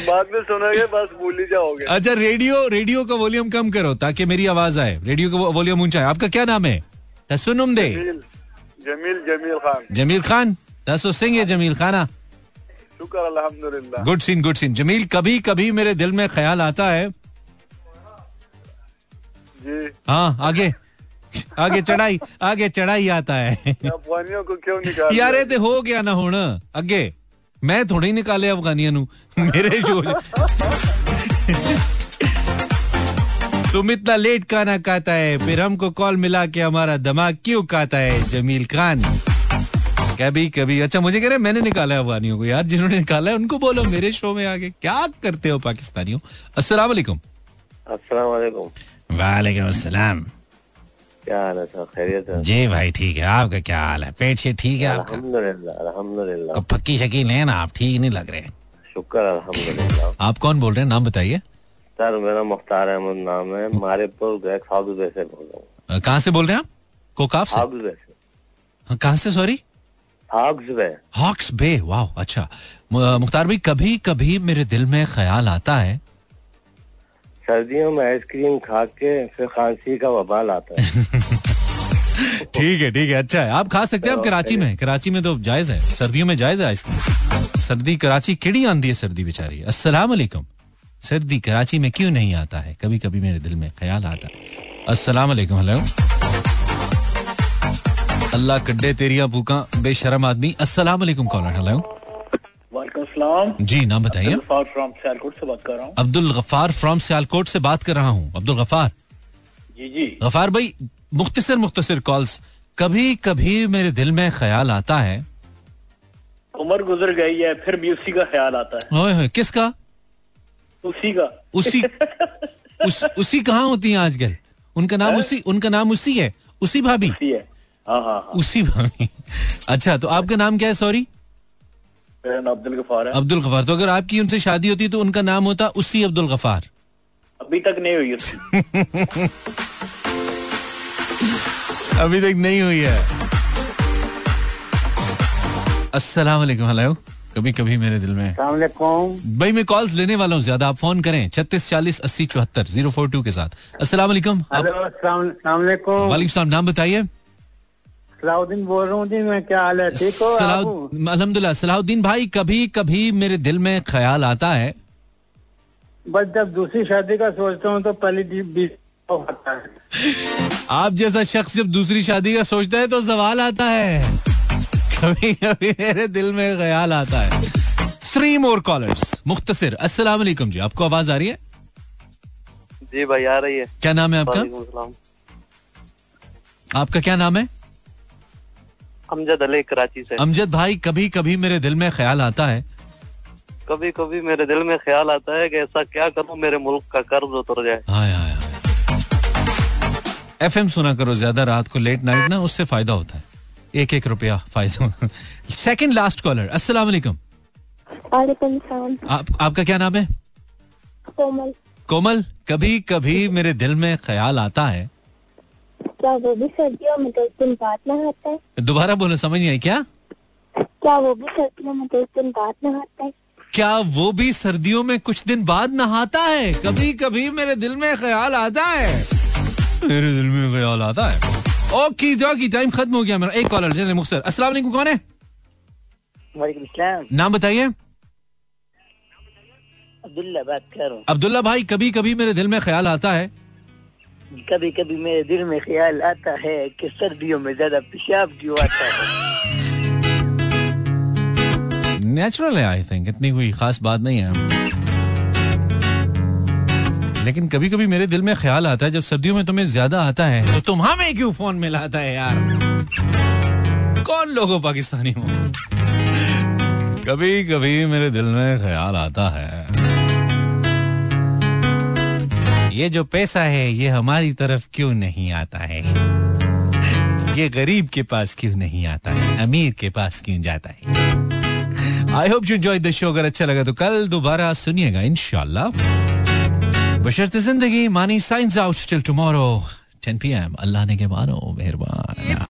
बाद में सुनोगे बस भूल ही जाओगे। अच्छा रेडियो रेडियो का वॉल्यूम कम करो ताकि मेरी आवाज़ आए। रेडियो का वॉल्यूम ऊँचा है। आपका क्या नाम है? सुनुम दे। जमील जमील खान। जमील खान? दसो सिंह है जमील खाना। शुक्र अल्हम्दुलिल्लाह। Good scene good scene. Jamil कभी कभी मेरे दिल में ख्याल आता है हाँ आगे। आगे चढ़ाई आगे चढ़ाई आता है। अफगानियों को क्यों निकाल यार ये ते हो गया ना हुन। अगे मैं थोड़ी निकाले अफगानिया नु। मेरे शो तुम इतना लेट खाना खाता है फिर हमको कॉल मिला के हमारा दिमाग क्यों खाता है जमील खान? कभी कभी। अच्छा मुझे कह रहे मैंने निकाला है अफगानियों को। यार जिन्होंने निकाला है उनको बोलो मेरे शो में आगे। क्या करते हो पाकिस्तानियों? अस्सलाम वालेकुम। अस्सलाम वालेकुम। वालेकुम अस्सलाम। क्या हाल है सर? खैरियत है? जी भाई ठीक है। आपका क्या हाल है? पेट से ठीक है आपका? अल्हम्दुलिल्लाह पक्की शकील है ना? आप ठीक नहीं लग रहे। शुक्र अल्हम्दुलिल्लाह। आप कौन बोल रहे हैं? नाम बताइए। सर मेरा मुख्तार अहमद नाम है। मारेपुर हाउस से बोल रहा हूँ। कहाँ से बोल रहे हैं आप? कोकाफ से? हाँ, कहाँ से? सॉरी। Hawke's Bay. वाह अच्छा। मुख्तार भाई कभी कभी मेरे दिल में ख्याल आता है सर्दियों में आइसक्रीम खा के फिर खांसी का वबाल आता है। [laughs] ठीक है ठीक है अच्छा है। आप खा सकते हैं आप कराची में। कराची में तो जायज़ है। सर्दियों में जायज़ है आइसक्रीम। सर्दी कराची किड़ी आंदी है सर्दी बेचारी। अस्सलाम वालेकुम। सर्दी कराची में क्यों नहीं आता है? कभी कभी मेरे दिल में ख्याल आता है। अस्सलाम वालेकुम हेलो। अल्लाह कड्डे तेरिया भूखा बेशरम आदमी। अस्सलाम वालेकुम कॉलर हेलो। जी नाम बताइए। फ्रॉम सियालकोट से बात कर रहा हूँ। अब्दुल गफार फ्रॉम सियालकोट से बात कर रहा हूँ। अब्दुल गफार। जी जी। गफार भाई मुख्तसर मुख्तसर कॉल्स कभी कभी मेरे दिल में ख्याल आता है। उम्र गुजर गई है फिर भी उसी का ख्याल आता है। ओए होए, किसका? उसी का। उसी उस, उसी कहाँ होती है आजकल? उनका नाम है? उसी उनका नाम उसी है? उसी भाभी? उसी है। हाँ हाँ हाँ। उसी भाभी। अच्छा तो आपका नाम क्या है? सॉरी अब्दुल गफार है। अब्दुल गफार तो अगर आपकी उनसे शादी होती तो उनका नाम होता उसी अब्दुल गफार। अभी तक नहीं हुई [laughs] अभी तक नहीं हुई है। अस्सलाम वालेकुम हेलो। कभी कभी मेरे दिल में। भाई मैं कॉल्स लेने वाला हूँ ज़्यादा आप फ़ोन करें। छत्तीस चालीस अस्सी चौहत्तर ज़ीरो फोर टू के साथ। अस्सलाम वालेकुम। आप- सलामकुम वालेकुम। नाम बताइए। सलाउद्दीन बोल रहा हूँ जी मैं क्या हाल है? ठीक हो आप? सलाउद्दीन भाई कभी कभी मेरे दिल में ख्याल आता है? बस जब दूसरी शादी का सोचता हूँ तो पहली दी- बीस आता है। आप जैसा शख्स जब दूसरी शादी का सोचता है तो सवाल आता है। कभी कभी मेरे दिल में ख्याल आता है। थ्री मोर कॉलर्स मुख्तसर अस्सलाम वालेकुम जी। आपको आवाज़ आ रही है? जी भाई आ रही है। क्या नाम है आपका? आपका क्या नाम है? अमजद अली कराची से। अमजद भाई कभी कभी मेरे दिल में ख्याल आता है? कभी कभी मेरे दिल में ख्याल आता है कि ऐसा क्या करूँ मेरे मुल्क का कर्ज उतर जाए। हाय हाय एफ़ एम सुना करो ज़्यादा रात को लेट नाइट ना उससे फ़ायदा होता है। एक एक रुपया फ़ायदा। सेकंड लास्ट कॉलर अस्सलाम वालेकुम। वालेकुम आप आपका क्या नाम है? कोमल। कोमल कभी कभी मेरे दिल में ख्याल आता है क्या वो भी सर्दियों में दस दिन बाद नहाता है दोबारा बोलो समझ नहीं आई क्या? क्या वो भी सर्दियों में दस दिन बाद नहाता है क्या वो भी सर्दियों में कुछ दिन बाद नहाता है? कभी कभी मेरे दिल में ख्याल आता है। मेरे दिल में ख्याल आता है। ओके जोकी टाइम खत्म हो गया मेरा। एक कॉलर चले मुख्तर। अस्सलाम वालेकुम कौन है? वालेकुम नाम बताइए। अब्दुल्ला बात कर रहा अब्दुल्ला भाई कभी कभी मेरे दिल में ख्याल आता हूँ। कभी कभी मेरे दिल में ख्याल आता है कि सर्दियों में ज़्यादा पेशाब क्यों आता है। नेचुरल है आई थिंक इतनी कोई खास बात नहीं है। लेकिन कभी कभी मेरे दिल में ख्याल आता है, जब सर्दियों में तुम्हें ज़्यादा आता है तो तुम हमें क्यों फ़ोन मिलाता है यार? कौन लोग पाकिस्तानी हो? कभी कभी मेरे दिल में ख्याल आता है। ये जो पैसा है, ये हमारी तरफ़ क्यों नहीं आता है? ये गरीब के पास क्यों नहीं आता है? अमीर के पास क्यों जाता है? I hope you enjoy the show अगर अच्छा लगा तो कल दोबारा सुनिएगा इनशाला बशर्त ज़िंदगी, Mani signs out. Till tomorrow 10 PM अल्लाह ने के मानो, मेहरबान।